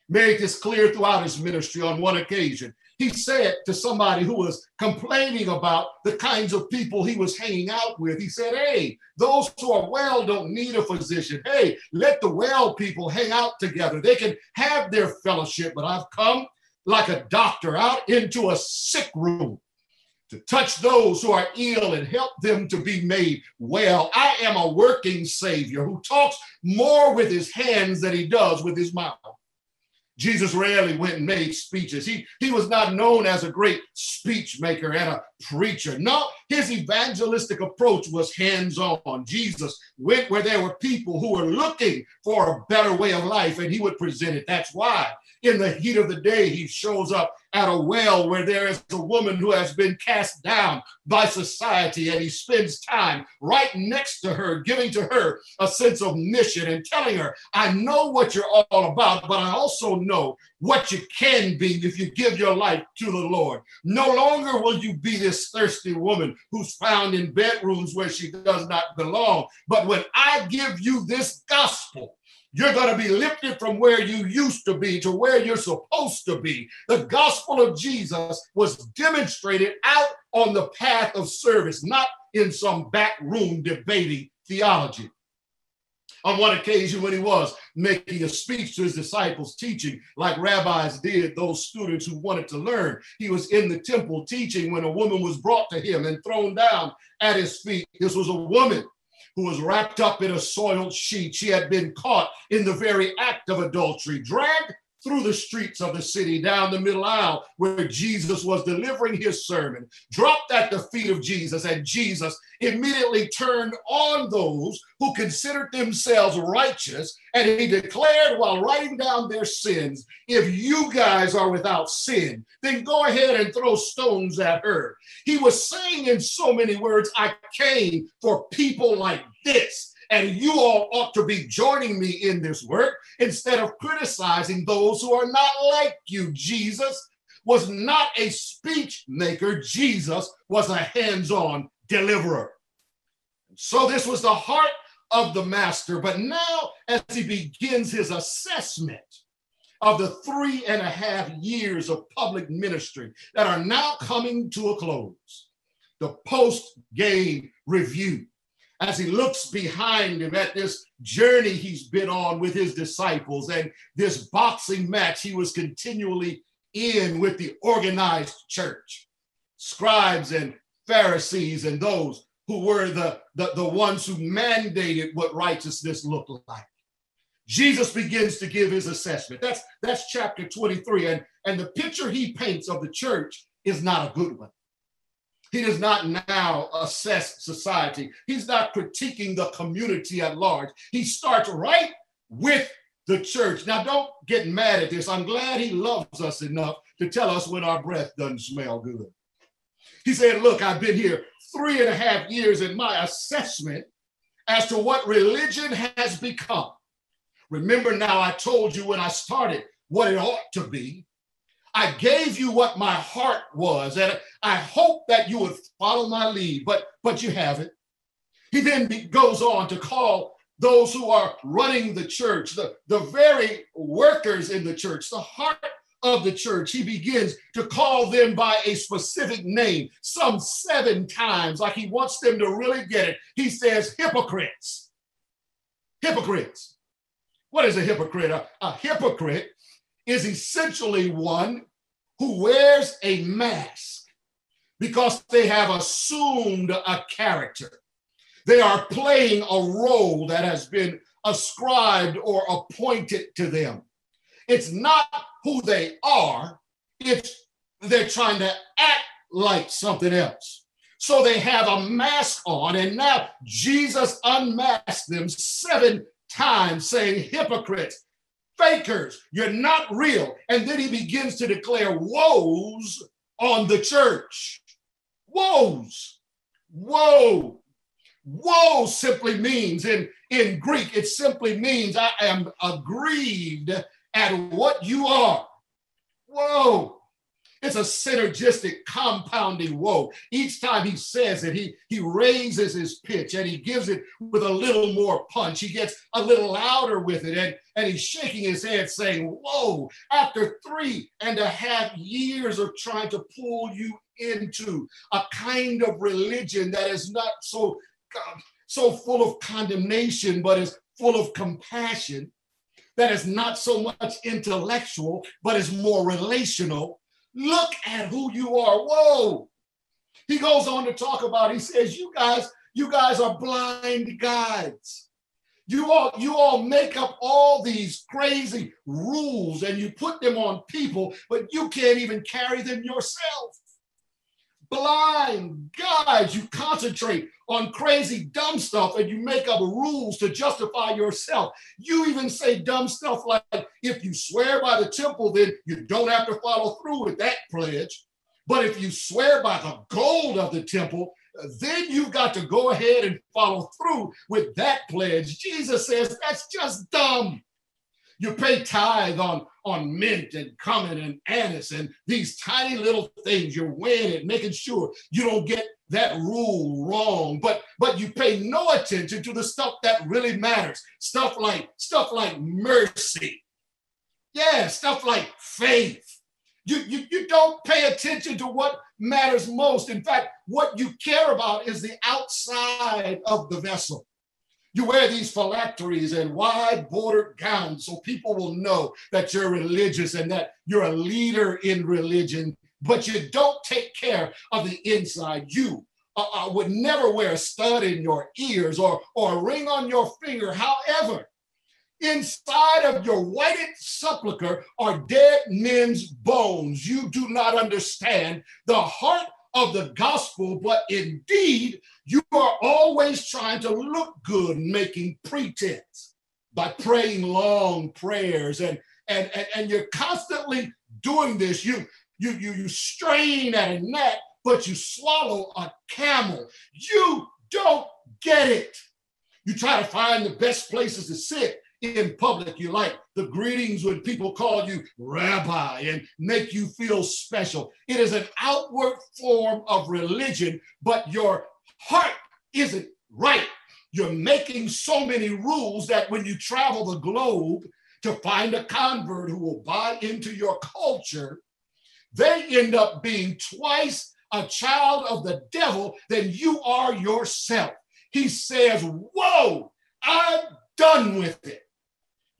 H: made this clear throughout his ministry on one occasion he said to somebody who was complaining about the kinds of people he was hanging out with, he said, Hey, those who are well don't need a physician. Hey, let the well people hang out together. They can have their fellowship, but I've come like a doctor out into a sick room to touch those who are ill and help them to be made well. I am a working Savior who talks more with his hands than he does with his mouth. Jesus rarely went and made speeches. He, he was not known as a great speech maker and a preacher. No, his evangelistic approach was hands on. Jesus went where there were people who were looking for a better way of life and he would present it. That's why in the heat of the day, he shows up at a well where there is a woman who has been cast down by society, and he spends time right next to her, giving to her a sense of mission and telling her, I know what you're all about, but I also know what you can be if you give your life to the Lord. No longer will you be this thirsty woman who's found in bedrooms where she does not belong, but when I give you this gospel, you're going to be lifted from where you used to be to where you're supposed to be. The gospel of Jesus was demonstrated out on the path of service, not in some back room debating theology. On one occasion, when he was making a speech to his disciples, teaching like rabbis did those students who wanted to learn, he was in the temple teaching when a woman was brought to him and thrown down at his feet. This was a woman who was wrapped up in a soiled sheet. She had been caught in the very act of adultery, dragged through the streets of the city, down the middle aisle where Jesus was delivering his sermon, dropped at the feet of Jesus, and Jesus immediately turned on those who considered themselves righteous, and he declared while writing down their sins, If you guys are without sin, then go ahead and throw stones at her. He was saying in so many words, I came for people like this and you all ought to be joining me in this work instead of criticizing those who are not like you. Jesus was not a speech maker, Jesus was a hands on deliverer. So, this was the heart of the master. But now, as he begins his assessment of the three and a half years of public ministry that are now coming to a close, the post game review as he looks behind him at this journey he's been on with his disciples and this boxing match he was continually in with the organized church, scribes and Pharisees and those who were the, the, the ones who mandated what righteousness looked like. Jesus begins to give his assessment. That's that's chapter 23. And, and the picture he paints of the church is not a good one. He does not now assess society. He's not critiquing the community at large. He starts right with the church. Now, don't get mad at this. I'm glad he loves us enough to tell us when our breath doesn't smell good. He said, Look, I've been here three and a half years in my assessment as to what religion has become. Remember now, I told you when I started what it ought to be. I gave you what my heart was, and I hope that you would follow my lead, but but you haven't. He then goes on to call those who are running the church, the, the very workers in the church, the heart of the church. He begins to call them by a specific name, some seven times, like he wants them to really get it. He says, hypocrites. Hypocrites. What is a hypocrite? A, a hypocrite is essentially one who wears a mask because they have assumed a character. They are playing a role that has been ascribed or appointed to them. It's not who they are, it's they're trying to act like something else. So they have a mask on, and now Jesus unmasked them seven times, saying, Hypocrites, fakers, you're not real. And then he begins to declare woes on the church. Woes. Woe. Woe simply means in, in Greek, it simply means I am aggrieved at what you are. Whoa. It's a synergistic compounding woe. Each time he says it, he, he raises his pitch and he gives it with a little more punch. He gets a little louder with it and, and he's shaking his head saying, Whoa, after three and a half years of trying to pull you into a kind of religion that is not so, um, so full of condemnation, but is full of compassion, that is not so much intellectual, but is more relational Look at who you are. Whoa. He goes on to talk about, he says, you guys, you guys are blind guides. You all, you all make up all these crazy rules and you put them on people, but you can't even carry them yourself blind guys. You concentrate on crazy, dumb stuff and you make up rules to justify yourself. You even say dumb stuff like, if you swear by the temple, then you don't have to follow through with that pledge. But if you swear by the gold of the temple, then you've got to go ahead and follow through with that pledge. Jesus says that's just dumb. You pay tithe on, on mint and cumin and anise and these tiny little things. You're weighing it, making sure you don't get that rule wrong. But but you pay no attention to the stuff that really matters. Stuff like stuff like mercy. Yeah, stuff like faith. You, you, you don't pay attention to what matters most. In fact, what you care about is the outside of the vessel. You wear these phylacteries and wide bordered gowns so people will know that you're religious and that you're a leader in religion, but you don't take care of the inside. You uh, uh, would never wear a stud in your ears or, or a ring on your finger. However, inside of your whited sepulcher are dead men's bones. You do not understand the heart of the gospel, but indeed you are always trying to look good, making pretense by praying long prayers, and and and, and you're constantly doing this. You you you you strain at a gnat, but you swallow a camel. You don't get it. You try to find the best places to sit in public. You like the greetings when people call you rabbi and make you feel special. It is an outward form of religion, but your heart isn't right. You're making so many rules that when you travel the globe to find a convert who will buy into your culture, they end up being twice a child of the devil than you are yourself. He says, Whoa, I'm done with it.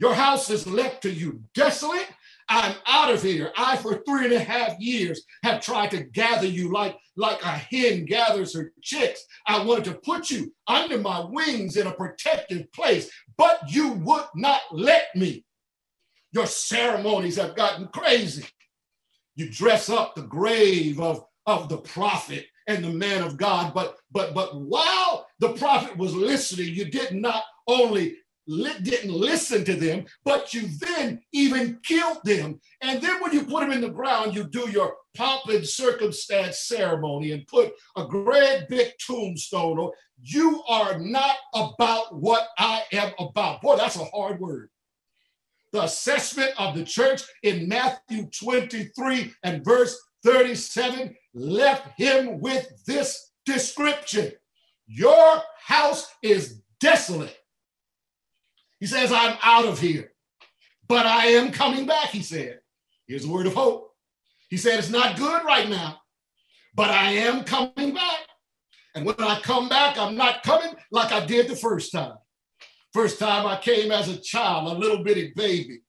H: Your house is left to you desolate. I'm out of here. I, for three and a half years, have tried to gather you like, like a hen gathers her chicks. I wanted to put you under my wings in a protective place, but you would not let me. Your ceremonies have gotten crazy. You dress up the grave of, of the prophet and the man of God, but but but while the prophet was listening, you did not only li- didn't listen to them, but you then even killed them. And then when you put them in the ground, you do your pomp and circumstance ceremony and put a great big tombstone. Or you are not about what I am about. Boy, that's a hard word. The assessment of the church in Matthew 23 and verse 37 left him with this description Your house is desolate he says, I'm out of here, but I am coming back, he said. Here's a word of hope. He said, It's not good right now, but I am coming back. And when I come back, I'm not coming like I did the first time. First time I came as a child, a little bitty baby,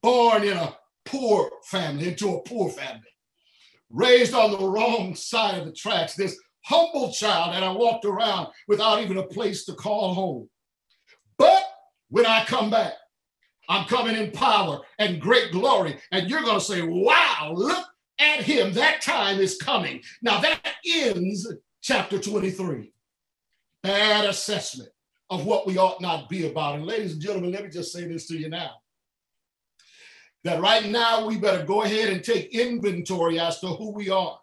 H: born in a poor family, into a poor family, raised on the wrong side of the tracks, this humble child, and I walked around without even a place to call home. But when I come back. I'm coming in power and great glory. And you're going to say, wow, look at him. That time is coming. Now that ends chapter 23. Bad assessment of what we ought not be about. And ladies and gentlemen, let me just say this to you now. That right now we better go ahead and take inventory as to who we are.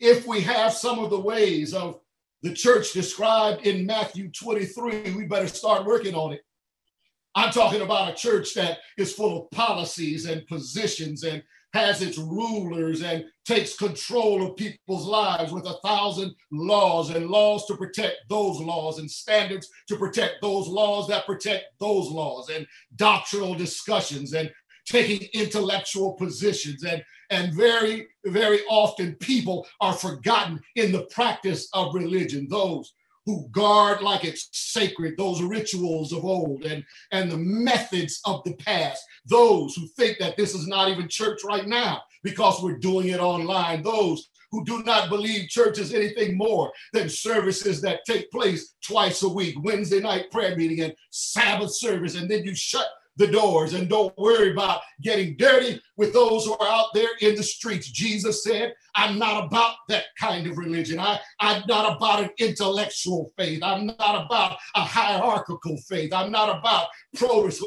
H: If we have some of the ways of the church described in Matthew 23, we better start working on it. I'm talking about a church that is full of policies and positions and has its rulers and takes control of people's lives with a thousand laws and laws to protect those laws and standards to protect those laws that protect those laws and doctrinal discussions and taking intellectual positions and and very very often people are forgotten in the practice of religion. Those who guard like it's sacred those rituals of old and, and the methods of the past. Those who think that this is not even church right now because we're doing it online. Those who do not believe church is anything more than services that take place twice a week, Wednesday night prayer meeting and Sabbath service, and then you shut the doors and don't worry about getting dirty with those who are out there in the streets. Jesus said, I'm not about that kind of religion. I, I'm not about an intellectual faith. I'm not about a hierarchical faith. I'm not about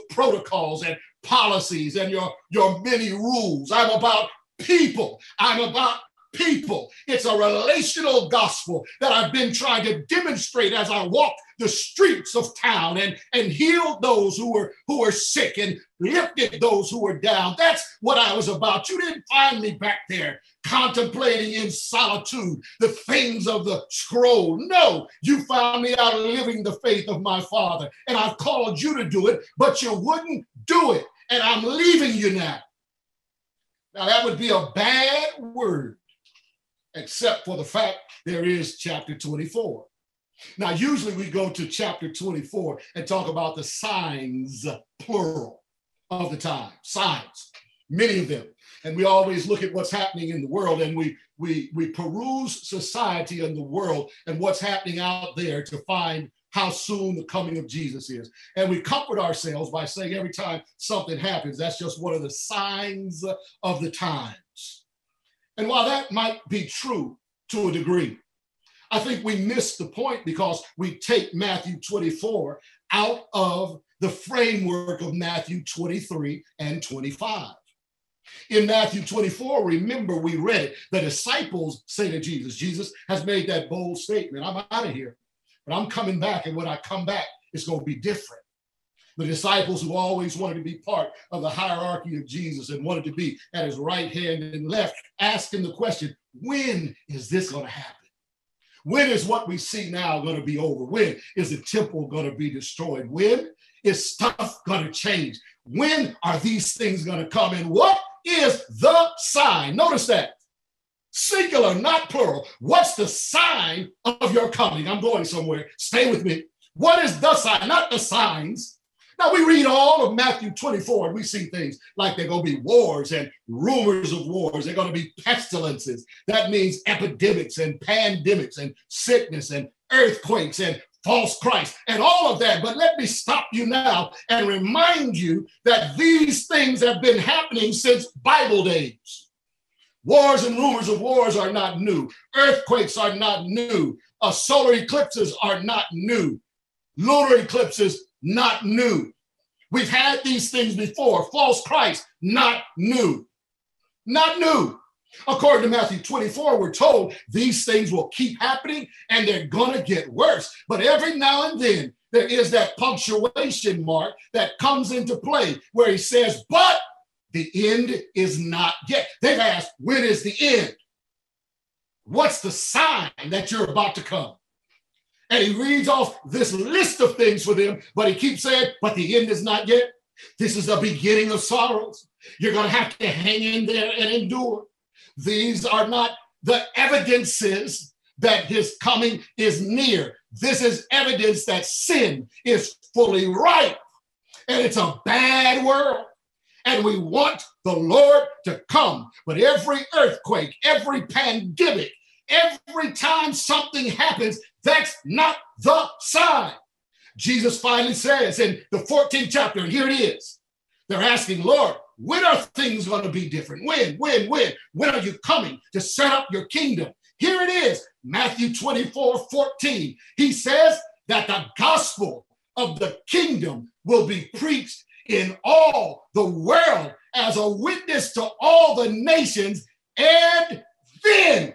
H: protocols and policies and your, your many rules. I'm about people. I'm about people. It's a relational gospel that I've been trying to demonstrate as I walk the streets of town and, and healed those who were who were sick and lifted those who were down. That's what I was about. You didn't find me back there contemplating in solitude the things of the scroll. No, you found me out living the faith of my father. And I've called you to do it, but you wouldn't do it. And I'm leaving you now. Now, that would be a bad word except for the fact there is chapter 24. Now, usually we go to chapter 24 and talk about the signs, plural, of the time. Signs, many of them. And we always look at what's happening in the world and we, we, we peruse society and the world and what's happening out there to find how soon the coming of Jesus is. And we comfort ourselves by saying every time something happens, that's just one of the signs of the times. And while that might be true to a degree, I think we miss the point because we take Matthew 24 out of the framework of Matthew 23 and 25. In Matthew 24, remember we read it. The disciples say to Jesus, Jesus has made that bold statement I'm out of here, but I'm coming back. And when I come back, it's going to be different the disciples who always wanted to be part of the hierarchy of Jesus and wanted to be at his right hand and left, him the question, when is this going to happen? When is what we see now going to be over? When is the temple going to be destroyed? When is stuff going to change? When are these things going to come? And what is the sign? Notice that. Singular, not plural. What's the sign of your coming? I'm going somewhere. Stay with me. What is the sign? Not the signs. Now we read all of Matthew 24 and we see things like they're going to be wars and rumors of wars. They're going to be pestilences. That means epidemics and pandemics and sickness and earthquakes and false Christ and all of that. But let me stop you now and remind you that these things have been happening since Bible days. Wars and rumors of wars are not new. Earthquakes are not new. Uh, solar eclipses are not new. Lunar eclipses not new. We've had these things before. False Christ, not new. Not new. According to Matthew 24, we're told these things will keep happening and they're going to get worse. But every now and then, there is that punctuation mark that comes into play where he says, but the end is not yet. They've asked, when is the end? What's the sign that you're about to come? And he reads off this list of things for them, but he keeps saying, but the end is not yet. This is the beginning of sorrows. You're going to have to hang in there and endure. These are not the evidences that his coming is near. This is evidence that sin is fully ripe and it's a bad world. And we want the Lord to come. But every earthquake, every pandemic, every time something happens, that's not the sign. Jesus finally says in the 14th chapter, and here it is. They're asking, Lord, when are things going to be different? When, when, when? When are you coming to set up your kingdom? Here it is, Matthew 24 14. He says that the gospel of the kingdom will be preached in all the world as a witness to all the nations. And then,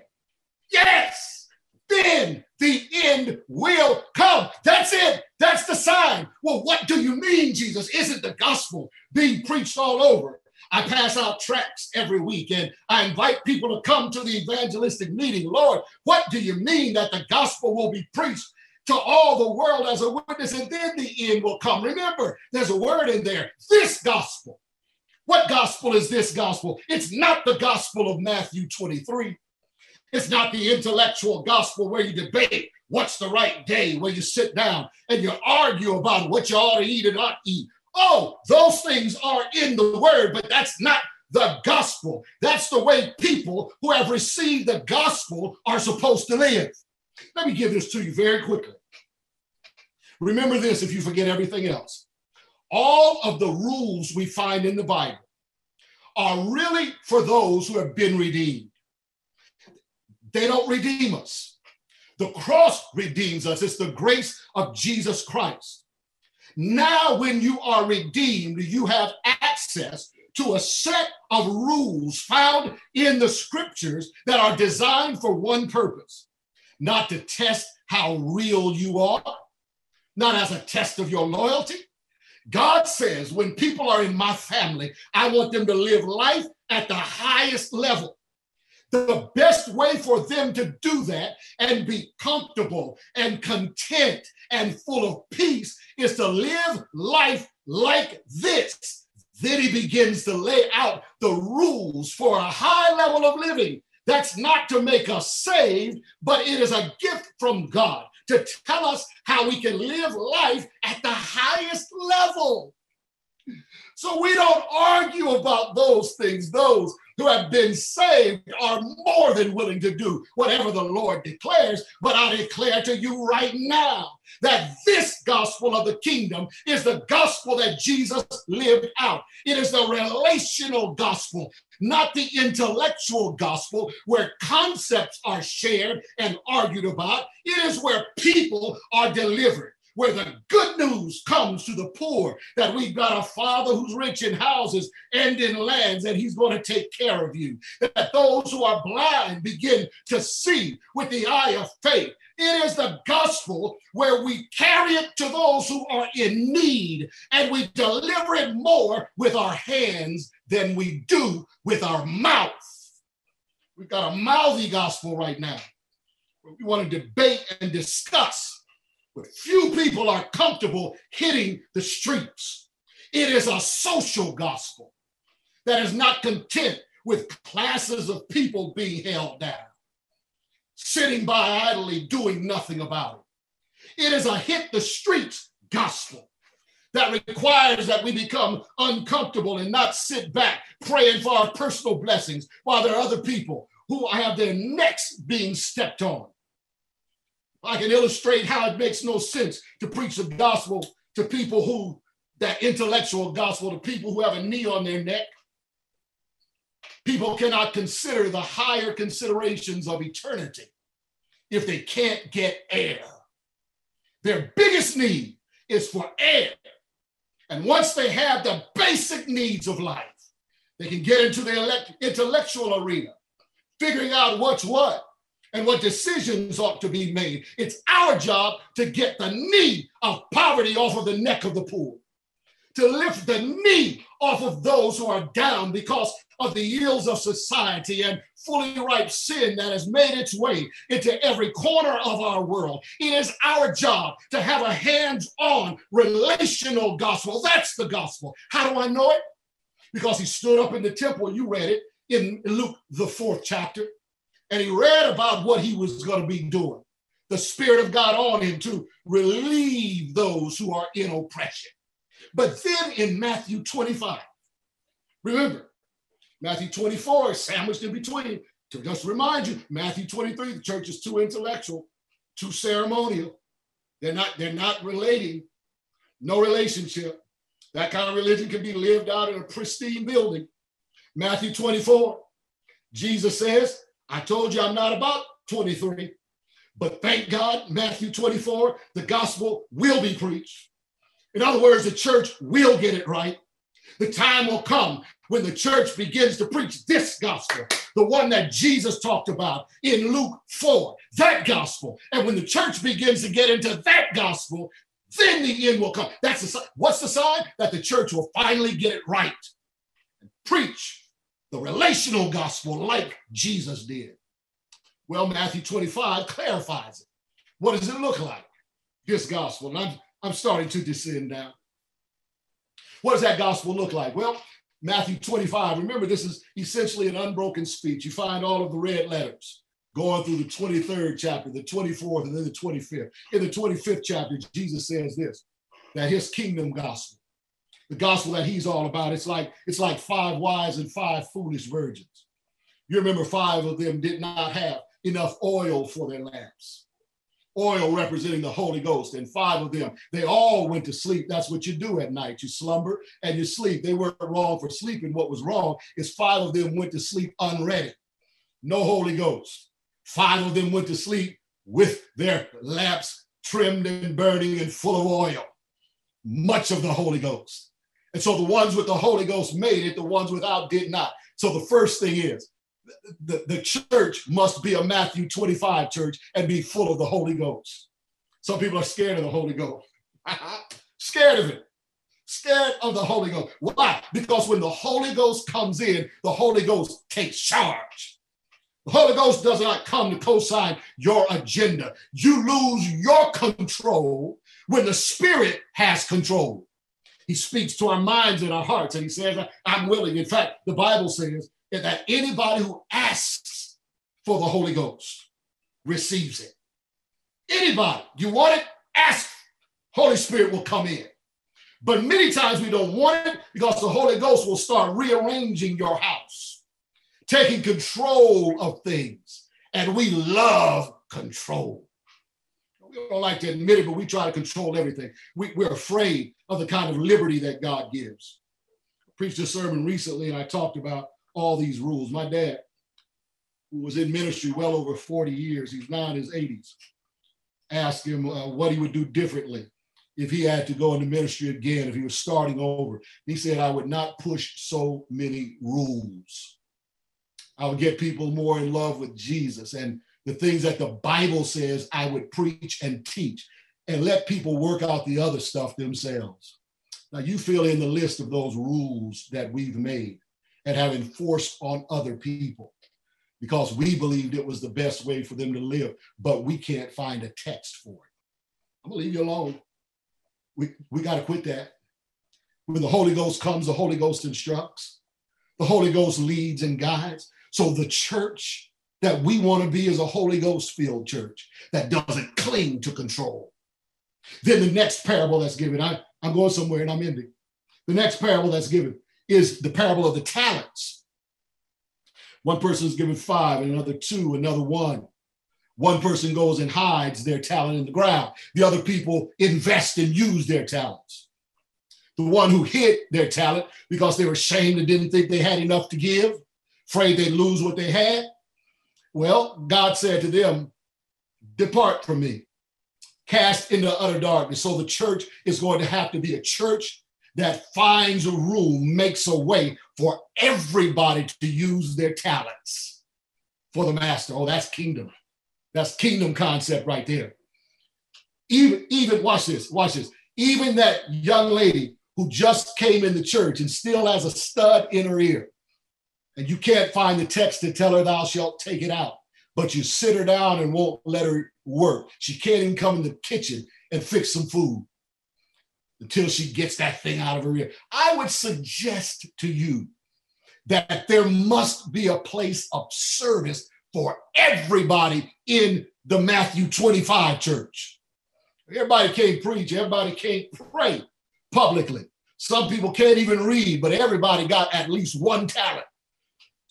H: yes, then the end will come. That's it. That's the sign. Well, what do you mean, Jesus? Isn't the gospel being preached all over? I pass out tracts every week and I invite people to come to the evangelistic meeting. Lord, what do you mean that the gospel will be preached to all the world as a witness and then the end will come? Remember, there's a word in there this gospel. What gospel is this gospel? It's not the gospel of Matthew 23. It's not the intellectual gospel where you debate what's the right day, where you sit down and you argue about what you ought to eat and not eat. Oh, those things are in the word, but that's not the gospel. That's the way people who have received the gospel are supposed to live. Let me give this to you very quickly. Remember this if you forget everything else. All of the rules we find in the Bible are really for those who have been redeemed. They don't redeem us. The cross redeems us. It's the grace of Jesus Christ. Now, when you are redeemed, you have access to a set of rules found in the scriptures that are designed for one purpose not to test how real you are, not as a test of your loyalty. God says, when people are in my family, I want them to live life at the highest level. The best way for them to do that and be comfortable and content and full of peace is to live life like this. Then he begins to lay out the rules for a high level of living. That's not to make us saved, but it is a gift from God to tell us how we can live life at the highest level. So we don't argue about those things. Those who have been saved are more than willing to do whatever the Lord declares. But I declare to you right now that this gospel of the kingdom is the gospel that Jesus lived out. It is the relational gospel, not the intellectual gospel where concepts are shared and argued about. It is where people are delivered where the good news comes to the poor that we've got a father who's rich in houses and in lands and he's going to take care of you. That those who are blind begin to see with the eye of faith. It is the gospel where we carry it to those who are in need and we deliver it more with our hands than we do with our mouth. We've got a mouthy gospel right now. We want to debate and discuss but few people are comfortable hitting the streets. It is a social gospel that is not content with classes of people being held down, sitting by idly doing nothing about it. It is a hit the streets gospel that requires that we become uncomfortable and not sit back praying for our personal blessings while there are other people who have their necks being stepped on. I can illustrate how it makes no sense to preach the gospel to people who, that intellectual gospel, to people who have a knee on their neck. People cannot consider the higher considerations of eternity if they can't get air. Their biggest need is for air. And once they have the basic needs of life, they can get into the intellectual arena, figuring out what's what, and what decisions ought to be made. It's our job to get the knee of poverty off of the neck of the poor, to lift the knee off of those who are down because of the ills of society and fully ripe sin that has made its way into every corner of our world. It is our job to have a hands on relational gospel. That's the gospel. How do I know it? Because he stood up in the temple, you read it in Luke, the fourth chapter and he read about what he was going to be doing. The Spirit of God on him to relieve those who are in oppression. But then in Matthew 25, remember, Matthew 24 is sandwiched in between. To just remind you, Matthew 23, the church is too intellectual, too ceremonial. They're not, they're not relating no relationship. That kind of religion can be lived out in a pristine building. Matthew 24, Jesus says, I told you I'm not about 23, but thank God, Matthew 24, the gospel will be preached. In other words, the church will get it right. The time will come when the church begins to preach this gospel, the one that Jesus talked about in Luke 4, that gospel. And when the church begins to get into that gospel, then the end will come. That's the sign. What's the sign? That the church will finally get it right preach the relational gospel like Jesus did. Well, Matthew 25 clarifies it. What does it look like? This gospel. And I'm, I'm starting to descend down. What does that gospel look like? Well, Matthew 25, remember, this is essentially an unbroken speech. You find all of the red letters going through the 23rd chapter, the 24th, and then the 25th. In the 25th chapter, Jesus says this that his kingdom gospel, the gospel that he's all about, it's like it's like five wise and five foolish virgins. You remember five of them did not have enough oil for their lamps. Oil representing the Holy Ghost, and five of them, they all went to sleep. That's what you do at night. You slumber and you sleep. They weren't wrong for sleeping. What was wrong is five of them went to sleep unready. No Holy Ghost. Five of them went to sleep with their lamps trimmed and burning and full of oil, much of the Holy Ghost. And so the ones with the Holy Ghost made it, the ones without did not. So the first thing is the, the church must be a Matthew 25 church and be full of the Holy Ghost. Some people are scared of the Holy Ghost. scared of it. Scared of the Holy Ghost. Why? Because when the Holy Ghost comes in, the Holy Ghost takes charge. The Holy Ghost does not come to co-sign your agenda. You lose your control when the Spirit has control. He speaks to our minds and our hearts, and he says, I'm willing. In fact, the Bible says that anybody who asks for the Holy Ghost receives it. Anybody, you want it? Ask. Holy Spirit will come in. But many times we don't want it because the Holy Ghost will start rearranging your house, taking control of things. And we love control. We don't like to admit it, but we try to control everything. We, we're afraid of the kind of liberty that God gives. I preached a sermon recently and I talked about all these rules. My dad, who was in ministry well over 40 years, he's now in his 80s, asked him uh, what he would do differently if he had to go into ministry again, if he was starting over. He said, I would not push so many rules. I would get people more in love with Jesus and the things that the Bible says I would preach and teach and let people work out the other stuff themselves. Now, you fill in the list of those rules that we've made and have enforced on other people because we believed it was the best way for them to live, but we can't find a text for it. I'm gonna leave you alone. We, we got to quit that. When the Holy Ghost comes, the Holy Ghost instructs, the Holy Ghost leads and guides. So the church that we want to be is a Holy Ghost filled church that doesn't cling to control. Then the next parable that's given, I, I'm going somewhere and I'm ending. The next parable that's given is the parable of the talents. One person is given five, and another two, another one. One person goes and hides their talent in the ground. The other people invest and use their talents. The one who hid their talent because they were ashamed and didn't think they had enough to give, afraid they'd lose what they had. Well, God said to them, Depart from me, cast into utter darkness. So the church is going to have to be a church that finds a room, makes a way for everybody to use their talents for the master. Oh, that's kingdom. That's kingdom concept right there. Even, even watch this, watch this. Even that young lady who just came in the church and still has a stud in her ear, and you can't find the text to tell her thou shalt take it out, but you sit her down and won't let her work. She can't even come in the kitchen and fix some food until she gets that thing out of her ear. I would suggest to you that there must be a place of service for everybody in the Matthew 25 church. Everybody can't preach, everybody can't pray publicly. Some people can't even read, but everybody got at least one talent.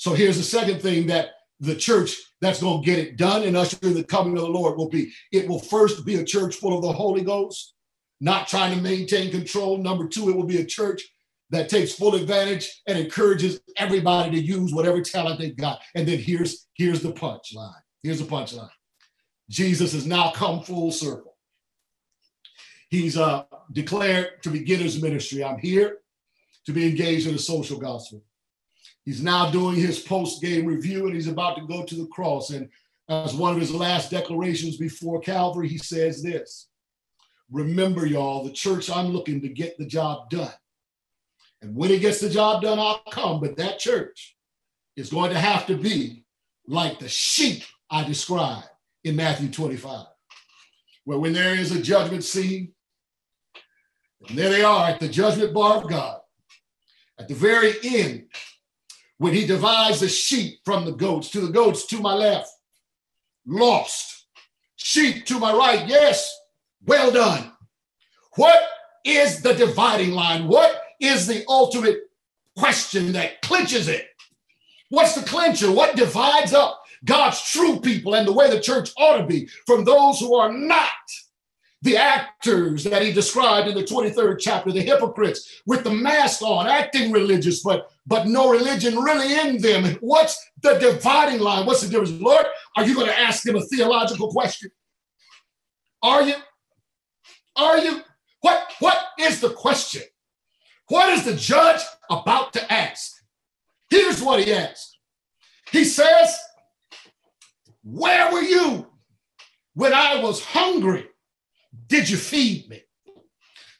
H: So here's the second thing that the church that's going to get it done and usher in the coming of the Lord will be it will first be a church full of the Holy Ghost not trying to maintain control. Number two, it will be a church that takes full advantage and encourages everybody to use whatever talent they've got. And then here's here's the punchline. Here's the punchline. Jesus has now come full circle. He's uh, declared to begin his ministry. I'm here to be engaged in the social gospel. He's now doing his post game review and he's about to go to the cross. And as one of his last declarations before Calvary, he says this Remember, y'all, the church, I'm looking to get the job done. And when it gets the job done, I'll come. But that church is going to have to be like the sheep I described in Matthew 25, where when there is a judgment scene, and there they are at the judgment bar of God, at the very end, when he divides the sheep from the goats, to the goats to my left, lost, sheep to my right, yes, well done. What is the dividing line? What is the ultimate question that clinches it? What's the clincher? What divides up God's true people and the way the church ought to be from those who are not the actors that he described in the 23rd chapter, the hypocrites with the mask on, acting religious, but but no religion really in them. What's the dividing line? What's the difference? Lord, are you going to ask them a theological question? Are you? Are you? What, what is the question? What is the judge about to ask? Here's what he asks. He says, Where were you when I was hungry? Did you feed me?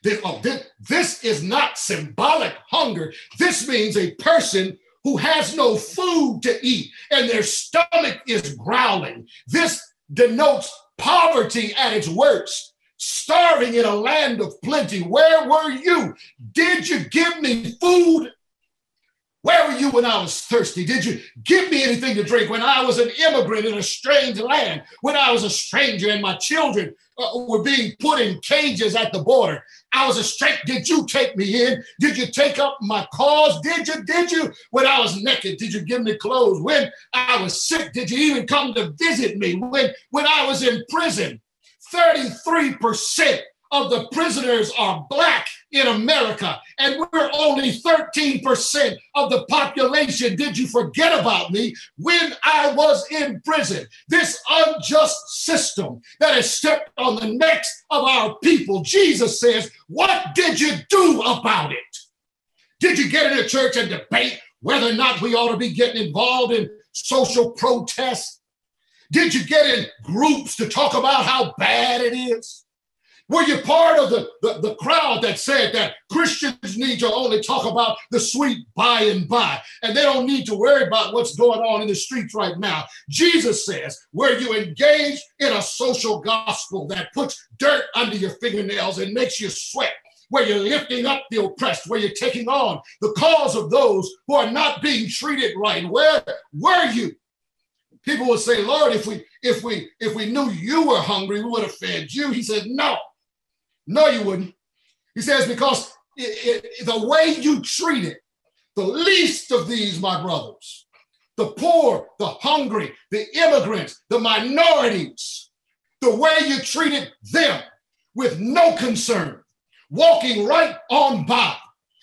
H: This, oh, this, this is not symbolic hunger. This means a person who has no food to eat and their stomach is growling. This denotes poverty at its worst, starving in a land of plenty. Where were you? Did you give me food? Where were you when I was thirsty? Did you give me anything to drink when I was an immigrant in a strange land? When I was a stranger and my children uh, were being put in cages at the border? I was a stranger. Did you take me in? Did you take up my cause? Did you? Did you? When I was naked, did you give me clothes? When I was sick, did you even come to visit me? When, when I was in prison, 33% of the prisoners are black in America, and we're only 13% of the population. Did you forget about me when I was in prison? This unjust system that has stepped on the necks of our people. Jesus says, What did you do about it? Did you get in a church and debate whether or not we ought to be getting involved in social protests? Did you get in groups to talk about how bad it is? Were you part of the, the, the, crowd that said that Christians need to only talk about the sweet by and by, and they don't need to worry about what's going on in the streets right now? Jesus says, were you engaged in a social gospel that puts dirt under your fingernails and makes you sweat, where you're lifting up the oppressed, where you're taking on the cause of those who are not being treated right. Where were you? People would say, Lord, if we if we if we knew you were hungry, we would have fed you. He said, No, no, you wouldn't. He says, because it, it, the way you treat it, the least of these, my brothers, the poor, the hungry, the immigrants, the minorities, the way you treated them with no concern, walking right on by,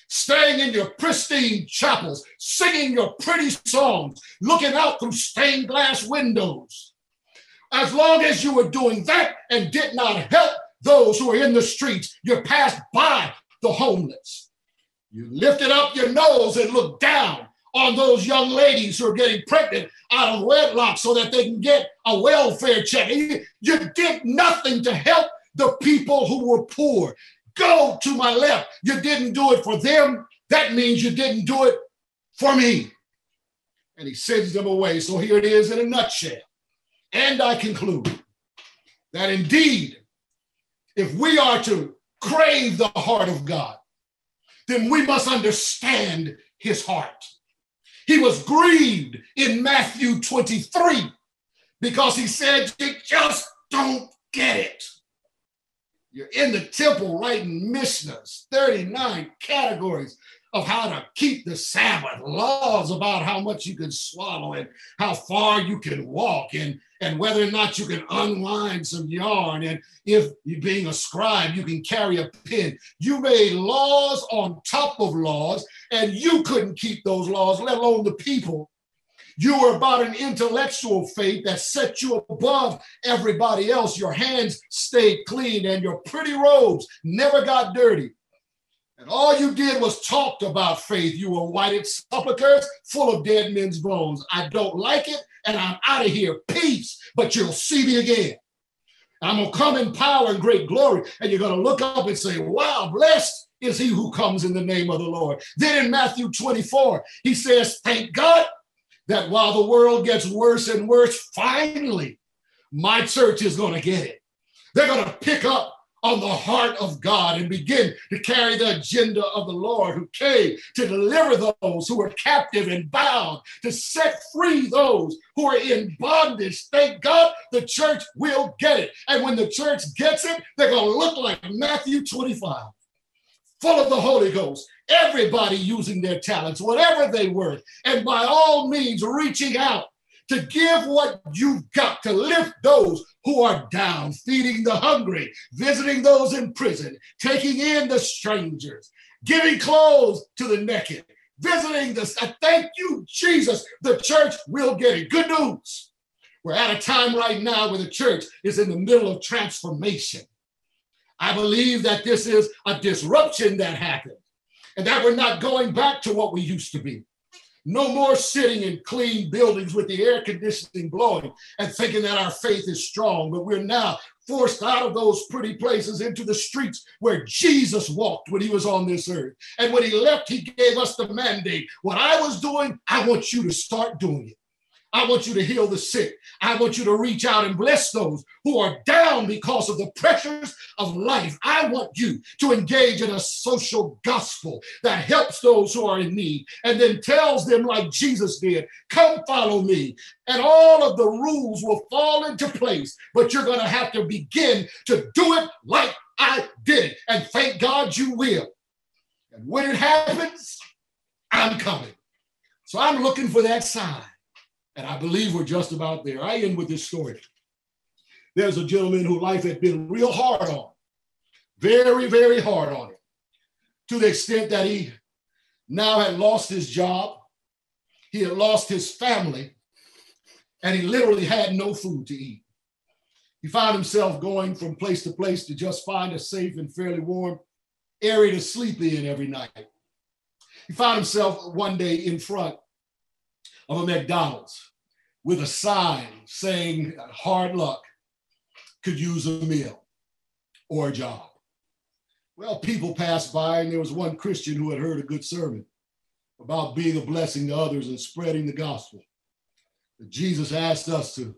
H: staying in your pristine chapels, singing your pretty songs, looking out through stained glass windows. As long as you were doing that and did not help those who are in the streets. You passed by the homeless. You lifted up your nose and looked down on those young ladies who are getting pregnant out of wedlock so that they can get a welfare check. You, you did nothing to help the people who were poor. Go to my left. You didn't do it for them. That means you didn't do it for me. And he sends them away. So here it is in a nutshell. And I conclude that indeed if we are to crave the heart of God, then we must understand his heart. He was grieved in Matthew 23 because he said, You just don't get it. You're in the temple writing Mishnahs, 39 categories of how to keep the Sabbath, laws about how much you can swallow and how far you can walk and, and whether or not you can unwind some yarn. And if you being a scribe, you can carry a pen. You made laws on top of laws, and you couldn't keep those laws, let alone the people. You were about an intellectual faith that set you above everybody else. Your hands stayed clean and your pretty robes never got dirty. And all you did was talked about faith. You were whited sepulchres full of dead men's bones. I don't like it, and I'm out of here. Peace, but you'll see me again. I'm going to come in power and great glory. And you're going to look up and say, Wow, blessed is he who comes in the name of the Lord. Then in Matthew 24, he says, Thank God that while the world gets worse and worse, finally, my church is going to get it. They're going to pick up on the heart of God and begin to carry the agenda of the Lord who came to deliver those who were captive and bound, to set free those who are in bondage. Thank God the church will get it. And when the church gets it, they're going to look like Matthew 25, full of the Holy Ghost. Everybody using their talents, whatever they were, and by all means reaching out to give what you've got to lift those who are down, feeding the hungry, visiting those in prison, taking in the strangers, giving clothes to the naked, visiting the. I thank you, Jesus. The church will get it. Good news. We're at a time right now where the church is in the middle of transformation. I believe that this is a disruption that happened and that we're not going back to what we used to be. No more sitting in clean buildings with the air conditioning blowing and thinking that our faith is strong, but we're now forced out of those pretty places into the streets where Jesus walked when he was on this earth. And when he left, he gave us the mandate. What I was doing, I want you to start doing it. I want you to heal the sick. I want you to reach out and bless those who are down because of the pressures of life. I want you to engage in a social gospel that helps those who are in need and then tells them, like Jesus did, come follow me. And all of the rules will fall into place, but you're going to have to begin to do it like I did. And thank God you will. And when it happens, I'm coming. So I'm looking for that sign. And I believe we're just about there. I end with this story. There's a gentleman whose life had been real hard on, very, very hard on him, to the extent that he now had lost his job, he had lost his family, and he literally had no food to eat. He found himself going from place to place to just find a safe and fairly warm area to sleep in every night. He found himself one day in front of a McDonald's with a sign saying hard luck could use a meal or a job. Well, people passed by, and there was one Christian who had heard a good sermon about being a blessing to others and spreading the gospel. Jesus asked us to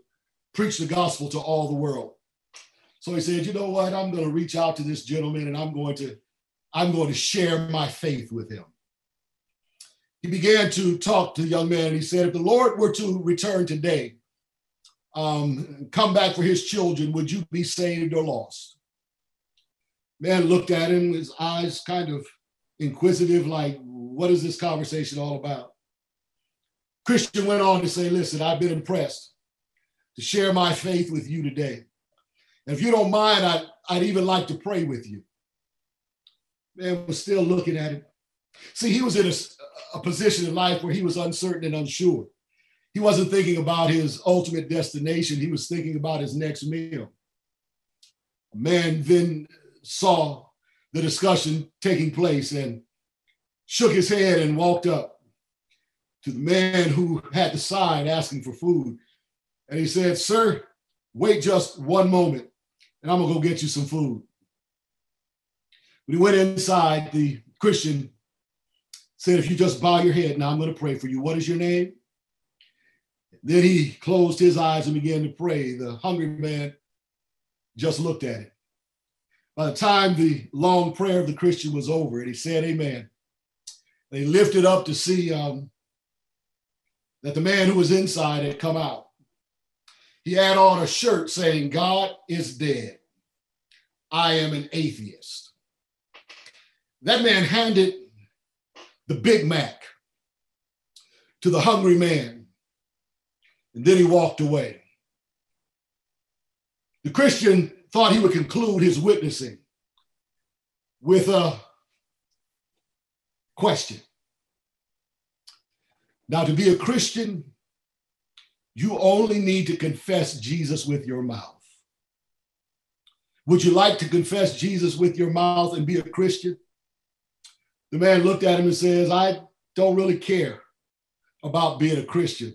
H: preach the gospel to all the world. So he said, you know what? I'm going to reach out to this gentleman and I'm going to I'm going to share my faith with him he began to talk to the young man he said, if the Lord were to return today, um, come back for his children, would you be saved or lost? Man looked at him, his eyes kind of inquisitive, like, what is this conversation all about? Christian went on to say, listen, I've been impressed to share my faith with you today. And if you don't mind, I'd, I'd even like to pray with you. Man was still looking at him. See, he was in a, a position in life where he was uncertain and unsure. He wasn't thinking about his ultimate destination, he was thinking about his next meal. A man then saw the discussion taking place and shook his head and walked up to the man who had the sign asking for food. And he said, Sir, wait just one moment and I'm gonna go get you some food. When he went inside, the Christian said, if you just bow your head, now I'm going to pray for you. What is your name? Then he closed his eyes and began to pray. The hungry man just looked at it. By the time the long prayer of the Christian was over and he said, Amen, they lifted up to see um, that the man who was inside had come out. He had on a shirt saying, God is dead. I am an atheist. That man handed the Big Mac to the hungry man, and then he walked away. The Christian thought he would conclude his witnessing with a question. Now, to be a Christian, you only need to confess Jesus with your mouth. Would you like to confess Jesus with your mouth and be a Christian? The man looked at him and says, I don't really care about being a Christian.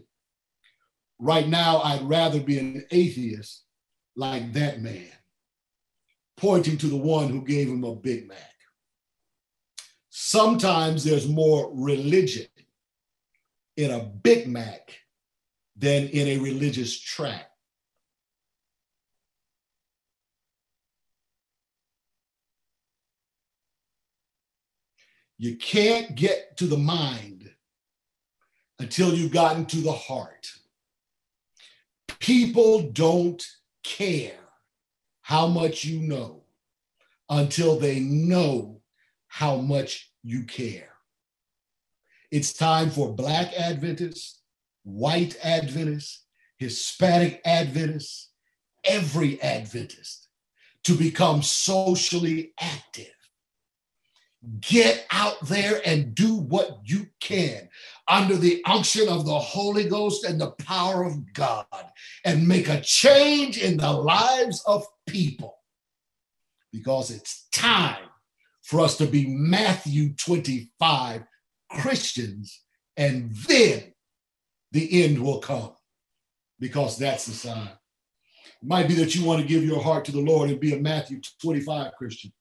H: Right now, I'd rather be an atheist like that man, pointing to the one who gave him a Big Mac. Sometimes there's more religion in a Big Mac than in a religious tract. You can't get to the mind until you've gotten to the heart. People don't care how much you know until they know how much you care. It's time for Black Adventists, white Adventists, Hispanic Adventists, every Adventist to become socially active Get out there and do what you can under the unction of the Holy Ghost and the power of God and make a change in the lives of people because it's time for us to be Matthew 25 Christians, and then the end will come because that's the sign. It might be that you want to give your heart to the Lord and be a Matthew 25 Christian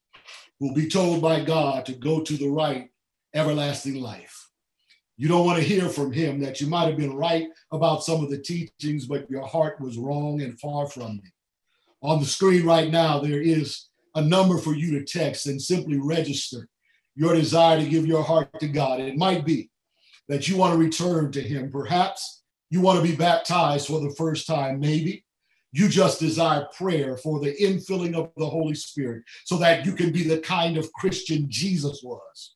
H: will be told by God to go to the right everlasting life. You don't want to hear from him that you might have been right about some of the teachings, but your heart was wrong and far from me. On the screen right now, there is a number for you to text and simply register your desire to give your heart to God. It might be that you want to return to him. Perhaps you want to be baptized for the first time, maybe. You just desire prayer for the infilling of the Holy Spirit so that you can be the kind of Christian Jesus was,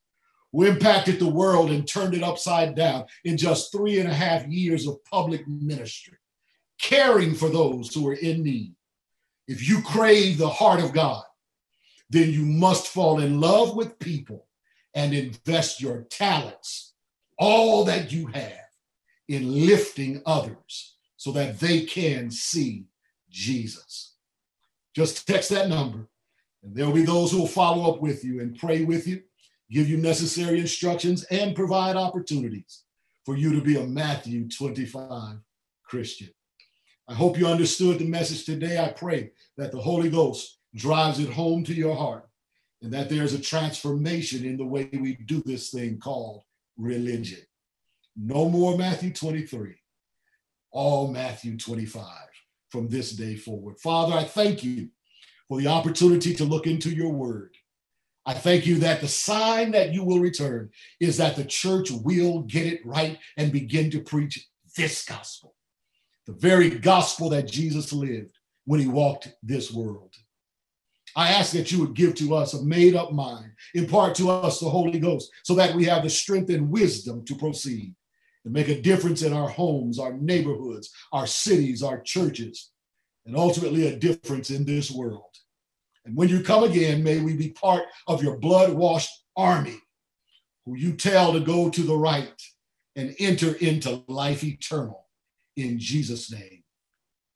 H: who impacted the world and turned it upside down in just three and a half years of public ministry, caring for those who are in need. If you crave the heart of God, then you must fall in love with people and invest your talents, all that you have, in lifting others so that they can see Jesus. Just text that number, and there will be those who will follow up with you and pray with you, give you necessary instructions, and provide opportunities for you to be a Matthew 25 Christian. I hope you understood the message today. I pray that the Holy Ghost drives it home to your heart and that there's a transformation in the way we do this thing called religion. No more Matthew 23, all Matthew 25 from this day forward. Father, I thank you for the opportunity to look into your word. I thank you that the sign that you will return is that the church will get it right and begin to preach this gospel, the very gospel that Jesus lived when he walked this world. I ask that you would give to us a made up mind, impart to us the Holy Ghost, so that we have the strength and wisdom to proceed and make a difference in our homes, our neighborhoods, our cities, our churches, and ultimately a difference in this world. And when you come again, may we be part of your blood washed army who you tell to go to the right and enter into life eternal. In Jesus' name,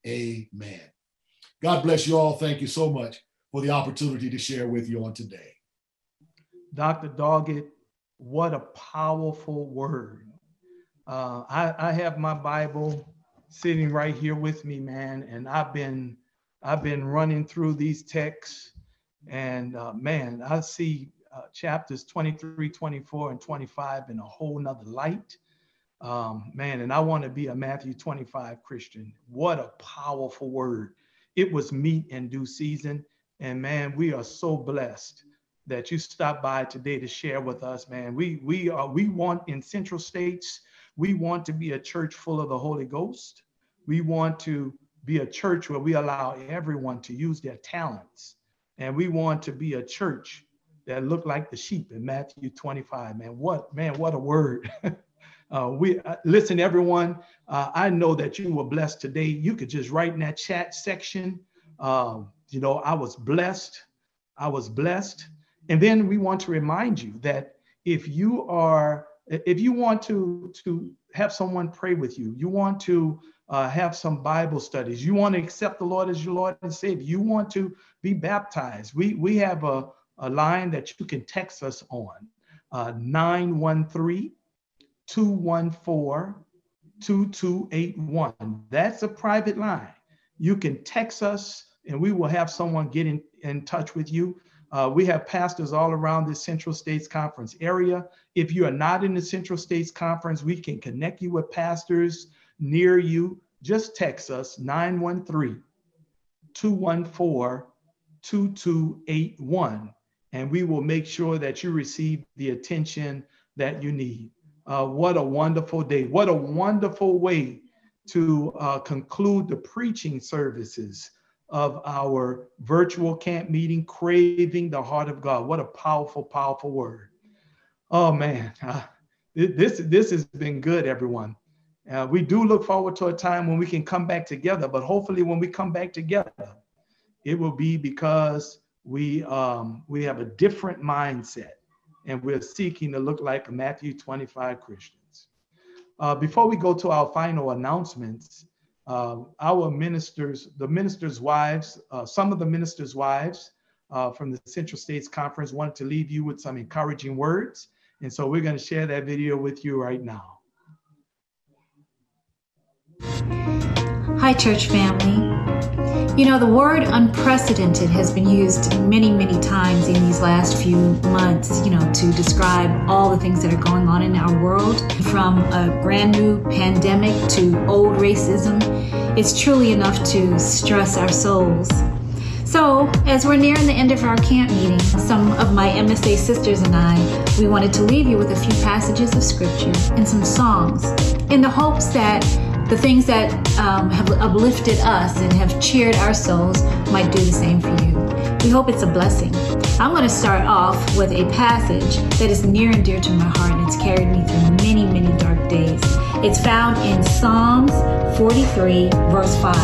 H: amen. God bless you all. Thank you so much for the opportunity to share with you on today.
B: Dr. Doggette, what a powerful word. Uh, I, I have my Bible sitting right here with me, man, and I've been I've been running through these texts, and uh, man, I see uh, chapters 23, 24, and 25 in a whole nother light. Um, man, and I want to be a Matthew 25 Christian. What a powerful word. It was meat in due season. And man, we are so blessed that you stopped by today to share with us, man. We we are we want in Central States we want to be a church full of the Holy Ghost. We want to be a church where we allow everyone to use their talents. And we want to be a church that look like the sheep in Matthew 25. Man, what man, what a word. uh, we uh, listen, everyone. Uh, I know that you were blessed today. You could just write in that chat section. Um, you know, I was blessed. I was blessed. And then we want to remind you that if you are, if you want to to have someone pray with you, you want to uh, have some Bible studies, you want to accept the Lord as your Lord and Savior, you want to be baptized, we, we have a, a line that you can text us on uh, 913 214 2281. That's a private line. You can text us and we will have someone get in, in touch with you. Uh, we have pastors all around the Central States Conference area. If you are not in the Central States Conference, we can connect you with pastors near you. Just text us 913 214 2281, and we will make sure that you receive the attention that you need. Uh, what a wonderful day. What a wonderful way to uh, conclude the preaching services of our virtual camp meeting, Craving the Heart of God. What a powerful, powerful word. Oh man, uh, this, this has been good, everyone. Uh, we do look forward to a time when we can come back together, but hopefully when we come back together, it will be because we, um, we have a different mindset and we're seeking to look like Matthew 25 Christians. Uh, before we go to our final announcements, uh, our ministers, the ministers' wives, uh, some of the ministers' wives uh, from the Central States Conference wanted to leave you with some encouraging words. And so we're going to share that video with you right now.
I: Hi, church family. You know, the word unprecedented has been used many, many times in these last few months, you know, to describe all the things that are going on in our world, from a brand new pandemic to old racism. It's truly enough to stress our souls. So, as we're nearing the end of our camp meeting, some of my MSA sisters and I, we wanted to leave you with a few passages of scripture and some songs in the hopes that the things that um, have uplifted us and have cheered our souls might do the same for you. We hope it's a blessing. I'm going to start off with a passage that is near and dear to my heart and it's carried me through many, many dark days. It's found in Psalms 43, verse 5,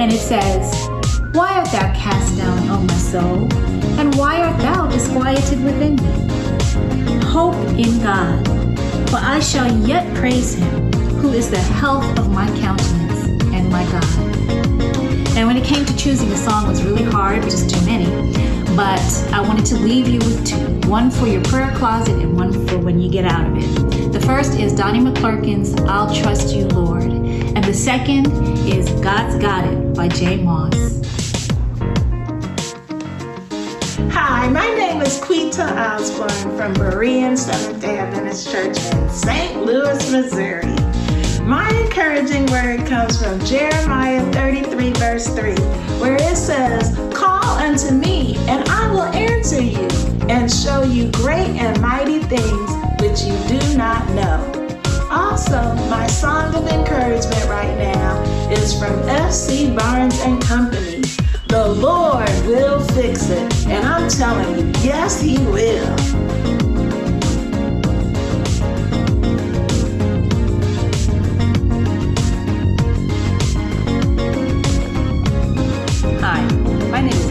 I: and it says, Why art thou cast down, O my soul? And why art thou disquieted within me? Hope in God, for I shall yet praise him is the health of my countenance and my God. And when it came to choosing a song, it was really hard, just too many. But I wanted to leave you with two one for your prayer closet and one for when you get out of it. The first is Donnie McClurkin's I'll Trust You, Lord. And the second is God's Got It by J Moss.
J: Hi, my name is Quita Osborne from Berean Seventh day Adventist Church in St. Louis, Missouri. My encouraging word comes from Jeremiah 33, verse 3, where it says, Call unto me, and I will answer you, and show you great and mighty things which you do not know. Also, my song of encouragement right now is from FC Barnes and Company. The Lord will fix it, and I'm telling you, yes, He will.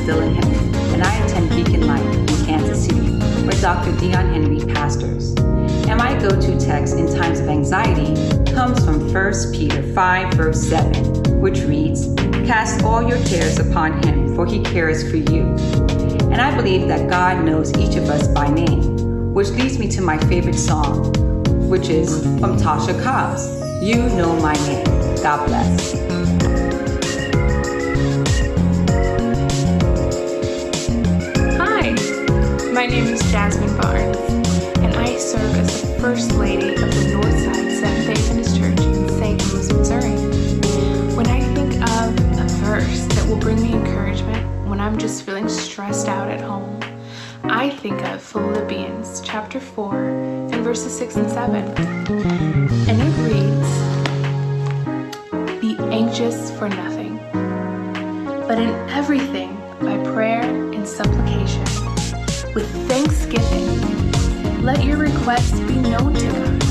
K: Dylan Henry, and I attend Beacon Light in Kansas City, where Dr. Dion Henry pastors. And my go to text in times of anxiety comes from 1 Peter 5, verse 7, which reads, Cast all your cares upon him, for he cares for you. And I believe that God knows each of us by name, which leads me to my favorite song, which is from Tasha Cobbs, You Know My Name. God bless.
L: My name is Jasmine Barnes, and I serve as the First Lady of the Northside Seventh day Adventist Church in St. Louis, Missouri. When I think of a verse that will bring me encouragement when I'm just feeling stressed out at home, I think of Philippians chapter 4 and verses 6 and 7. And it reads Be anxious for nothing, but in everything by prayer and supplication Your be known to God.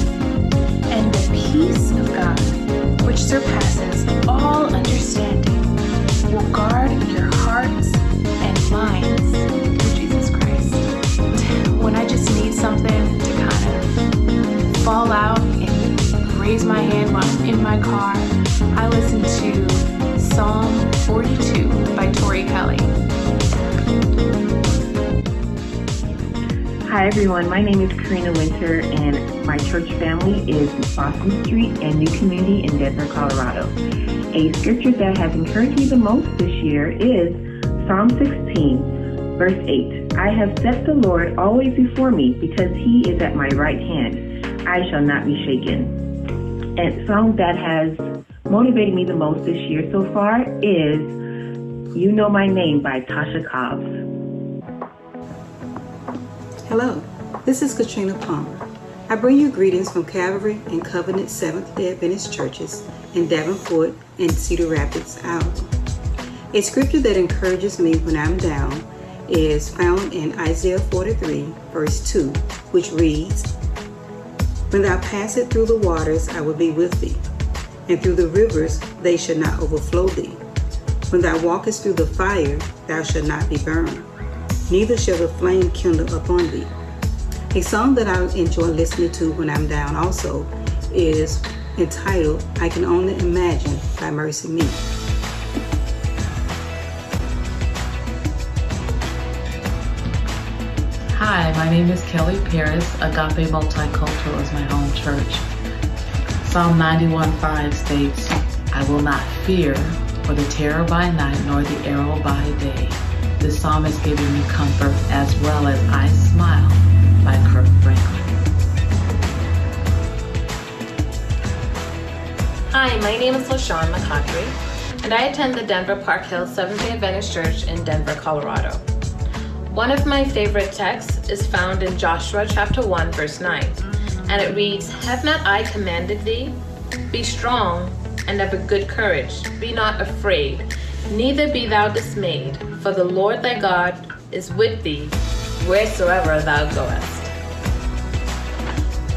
L: And the peace of God, which surpasses all understanding, will guard your hearts and minds through Jesus Christ. When I just need something to kind of fall out and raise my hand while I'm in my car, I listen to Psalm 42 by Tori Kelly.
M: Hi, everyone. My name is Karina Winter, and my church family is Boston Street and New Community in Denver, Colorado. A scripture that has encouraged me the most this year is Psalm 16, verse 8. I have set the Lord always before me because he is at my right hand. I shall not be shaken. And song that has motivated me the most this year so far is You Know My Name by Tasha Cobbs.
N: Hello, this is Katrina Palmer. I bring you greetings from Calvary and Covenant Seventh day Adventist churches in Davenport and Cedar Rapids, Iowa. A scripture that encourages me when I'm down is found in Isaiah 43, verse 2, which reads When thou passest through the waters, I will be with thee, and through the rivers, they shall not overflow thee. When thou walkest through the fire, thou shalt not be burned neither shall the flame kindle upon thee. A song that I enjoy listening to when I'm down also is entitled I Can Only Imagine by MercyMe.
O: Hi, my name is Kelly Paris. Agape Multicultural is my home church. Psalm 91:5 states, I will not fear for the terror by night nor the arrow by day the psalmist giving me comfort as well as I Smile by Kirk Franklin.
P: Hi, my name is LaShawn McCautry, and I attend the Denver Park Hill Seventh-day Adventist Church in Denver, Colorado. One of my favorite texts is found in Joshua chapter 1, verse 9, and it reads, Have not I commanded thee? Be strong and of a good courage. Be not afraid, neither be thou dismayed, for the Lord thy God is with thee wheresoever thou goest.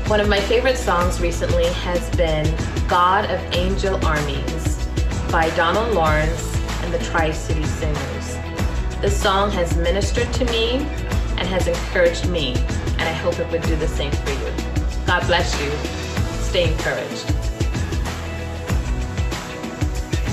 P: One of my favorite songs recently has been God of Angel Armies by Donald Lawrence and the Tri City Singers. This song has ministered to me and has encouraged me, and I hope it would do the same for you. God bless you. Stay encouraged.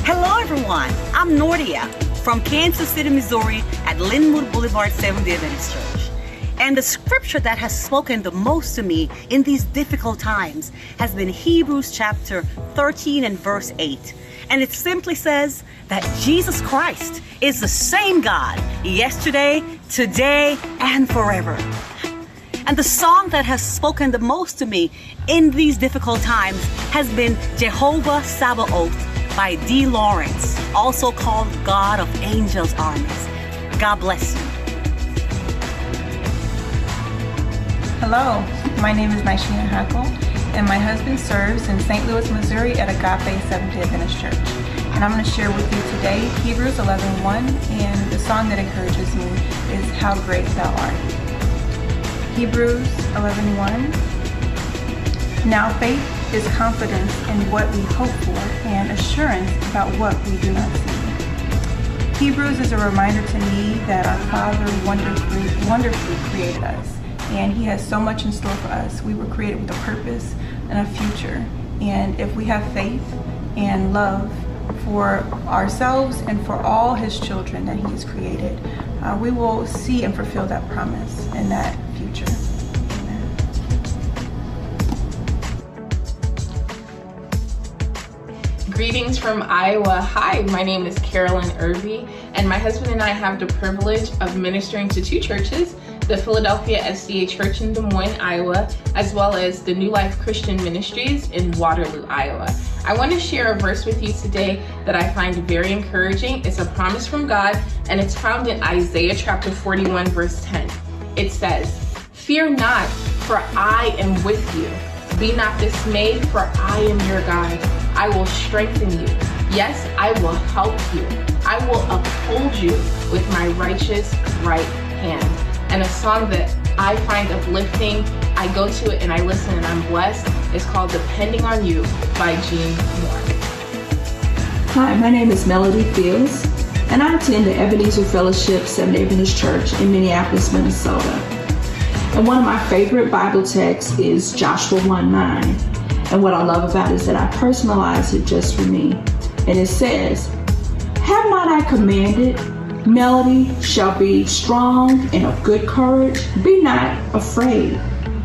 Q: Hello, everyone. I'm Nordia from Kansas City, Missouri at Linwood Boulevard Seventh day Adventist Church. And the scripture that has spoken the most to me in these difficult times has been Hebrews chapter 13 and verse 8. And it simply says that Jesus Christ is the same God yesterday, today, and forever. And the song that has spoken the most to me in these difficult times has been Jehovah Sabaoth by D. Lawrence, also called God of Angels Armies. God bless you.
R: Hello, my name is Nishina Hackle, and my husband serves in St. Louis, Missouri at Agape Seventh-day Adventist Church. And I'm going to share with you today Hebrews 11.1, and the song that encourages me is How Great Thou Art. Hebrews 11.1 Now faith is confidence in what we hope for and assurance about what we do not see. Hebrews is a reminder to me that our Father wonderfully, wonderfully created us and he has so much in store for us. We were created with a purpose and a future. And if we have faith and love for ourselves and for all his children that he has created, uh, we will see and fulfill that promise and that future.
S: Greetings from Iowa. Hi, my name is Carolyn Irby, and my husband and I have the privilege of ministering to two churches the Philadelphia SDA Church in Des Moines, Iowa, as well as the New Life Christian Ministries in Waterloo, Iowa. I want to share a verse with you today that I find very encouraging. It's a promise from God, and it's found in Isaiah chapter 41, verse 10. It says, Fear not, for I am with you. Be not dismayed, for I am your God. I will strengthen you. Yes, I will help you. I will uphold you with my righteous right hand. And a song that I find uplifting. I go to it and I listen and I'm blessed. It's called Depending on You by Jean Moore.
T: Hi, my name is Melody Fields, and I attend the Ebenezer Fellowship Seventh Adventist Church in Minneapolis, Minnesota. And one of my favorite Bible texts is Joshua 1 9. And what I love about it is that I personalize it just for me. And it says, Have not I commanded? Melody shall be strong and of good courage. Be not afraid,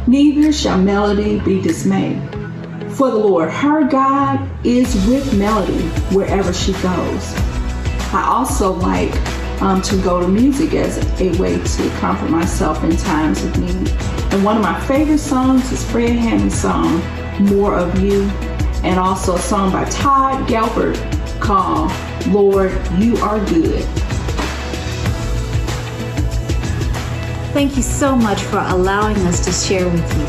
T: neither shall Melody be dismayed. For the Lord her God is with Melody wherever she goes. I also like um, to go to music as a way to comfort myself in times of need. And one of my favorite songs is Fred Hammond's song, More of You, and also a song by Todd Galberth called Lord, You Are Good.
I: Thank you so much for allowing us to share with you.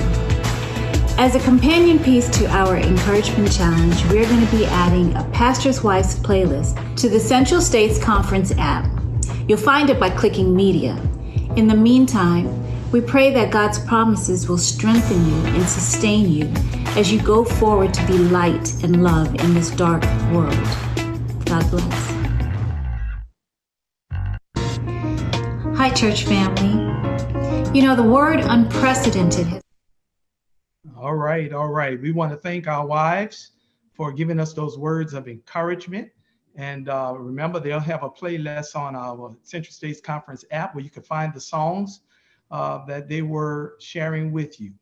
I: As a companion piece to our Encouragement Challenge, we're going to be adding a Pastor's Wife's playlist to the Central States Conference app. You'll find it by clicking Media. In the meantime, we pray that God's promises will strengthen you and sustain you as you go forward to be light and love in this dark world. God bless. Hi, church family. You know, the word unprecedented
B: All right, all right. We want to thank our wives for giving us those words of encouragement. And uh, remember, they'll have a playlist on our Central States Conference app where you can find the songs uh, that they were sharing with you.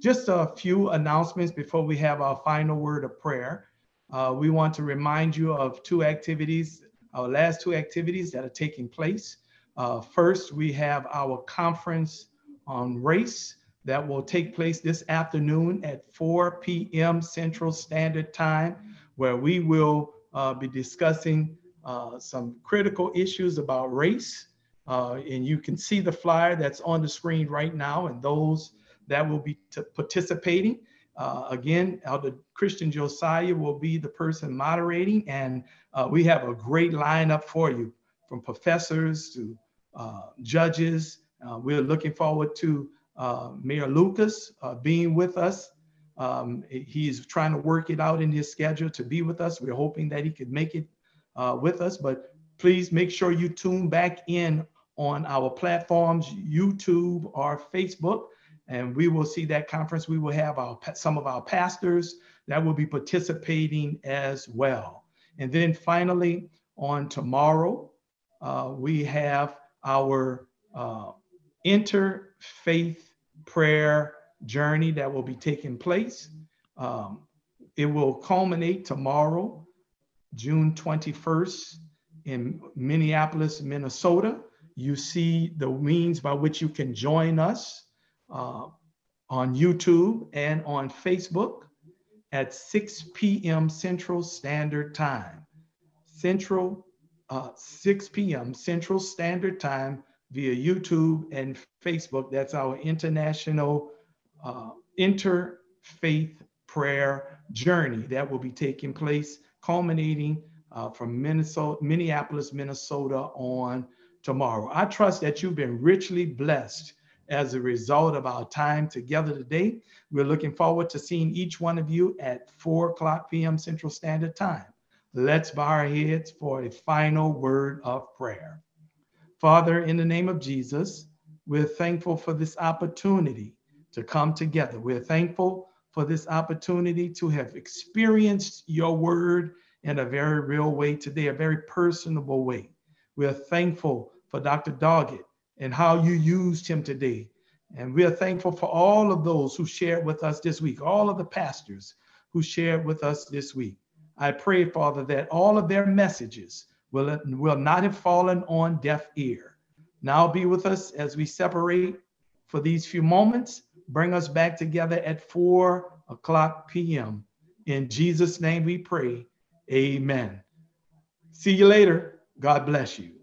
B: Just a few announcements before we have our final word of prayer. Uh, we want to remind you of two activities, our last two activities that are taking place. Uh, first, we have our conference on race that will take place this afternoon at 4 p.m. Central Standard Time, where we will uh, be discussing uh, some critical issues about race. Uh, and you can see the flyer that's on the screen right now, and those that will be participating. Uh, again, Elder Christian Josiah will be the person moderating, and uh, we have a great lineup for you from professors to uh, judges. we're looking forward to Mayor Lucas being with us um, he's trying to work it out in his schedule to be with us. We're hoping that he could make it uh, with us, but please make sure you tune back in on our platforms, YouTube or Facebook, and we will see that conference. We will have our some of our pastors that will be participating as well. And then finally, on tomorrow, uh, we have our uh, interfaith prayer journey that will be taking place. Um, it will culminate tomorrow, June 21st, in Minneapolis, Minnesota. You see the means by which you can join us uh, on YouTube and on Facebook at 6 p.m. Central Standard Time. Central, uh, 6 p.m. Central Standard Time via YouTube and Facebook. That's our international uh, interfaith prayer journey that will be taking place, culminating uh, from Minnesota, Minneapolis, Minnesota on tomorrow. I trust that you've been richly blessed as a result of our time together today. We're looking forward to seeing each one of you at 4 o'clock p.m. Central Standard Time. Let's bow our heads for a final word of prayer. Father, in the name of Jesus, we're thankful for this opportunity to come together. We're thankful for this opportunity to have experienced your word in a very real way today, a very personable way. We're thankful for Dr. Doggette and how you used him today. And we are thankful for all of those who shared with us this week, all of the pastors who shared with us this week. I pray, Father, that all of their messages will, will not have fallen on deaf ear. Now be with us as we separate for these few moments bring us back together at 4 o'clock p.m. In Jesus' name we pray. Amen. See you later. God bless you.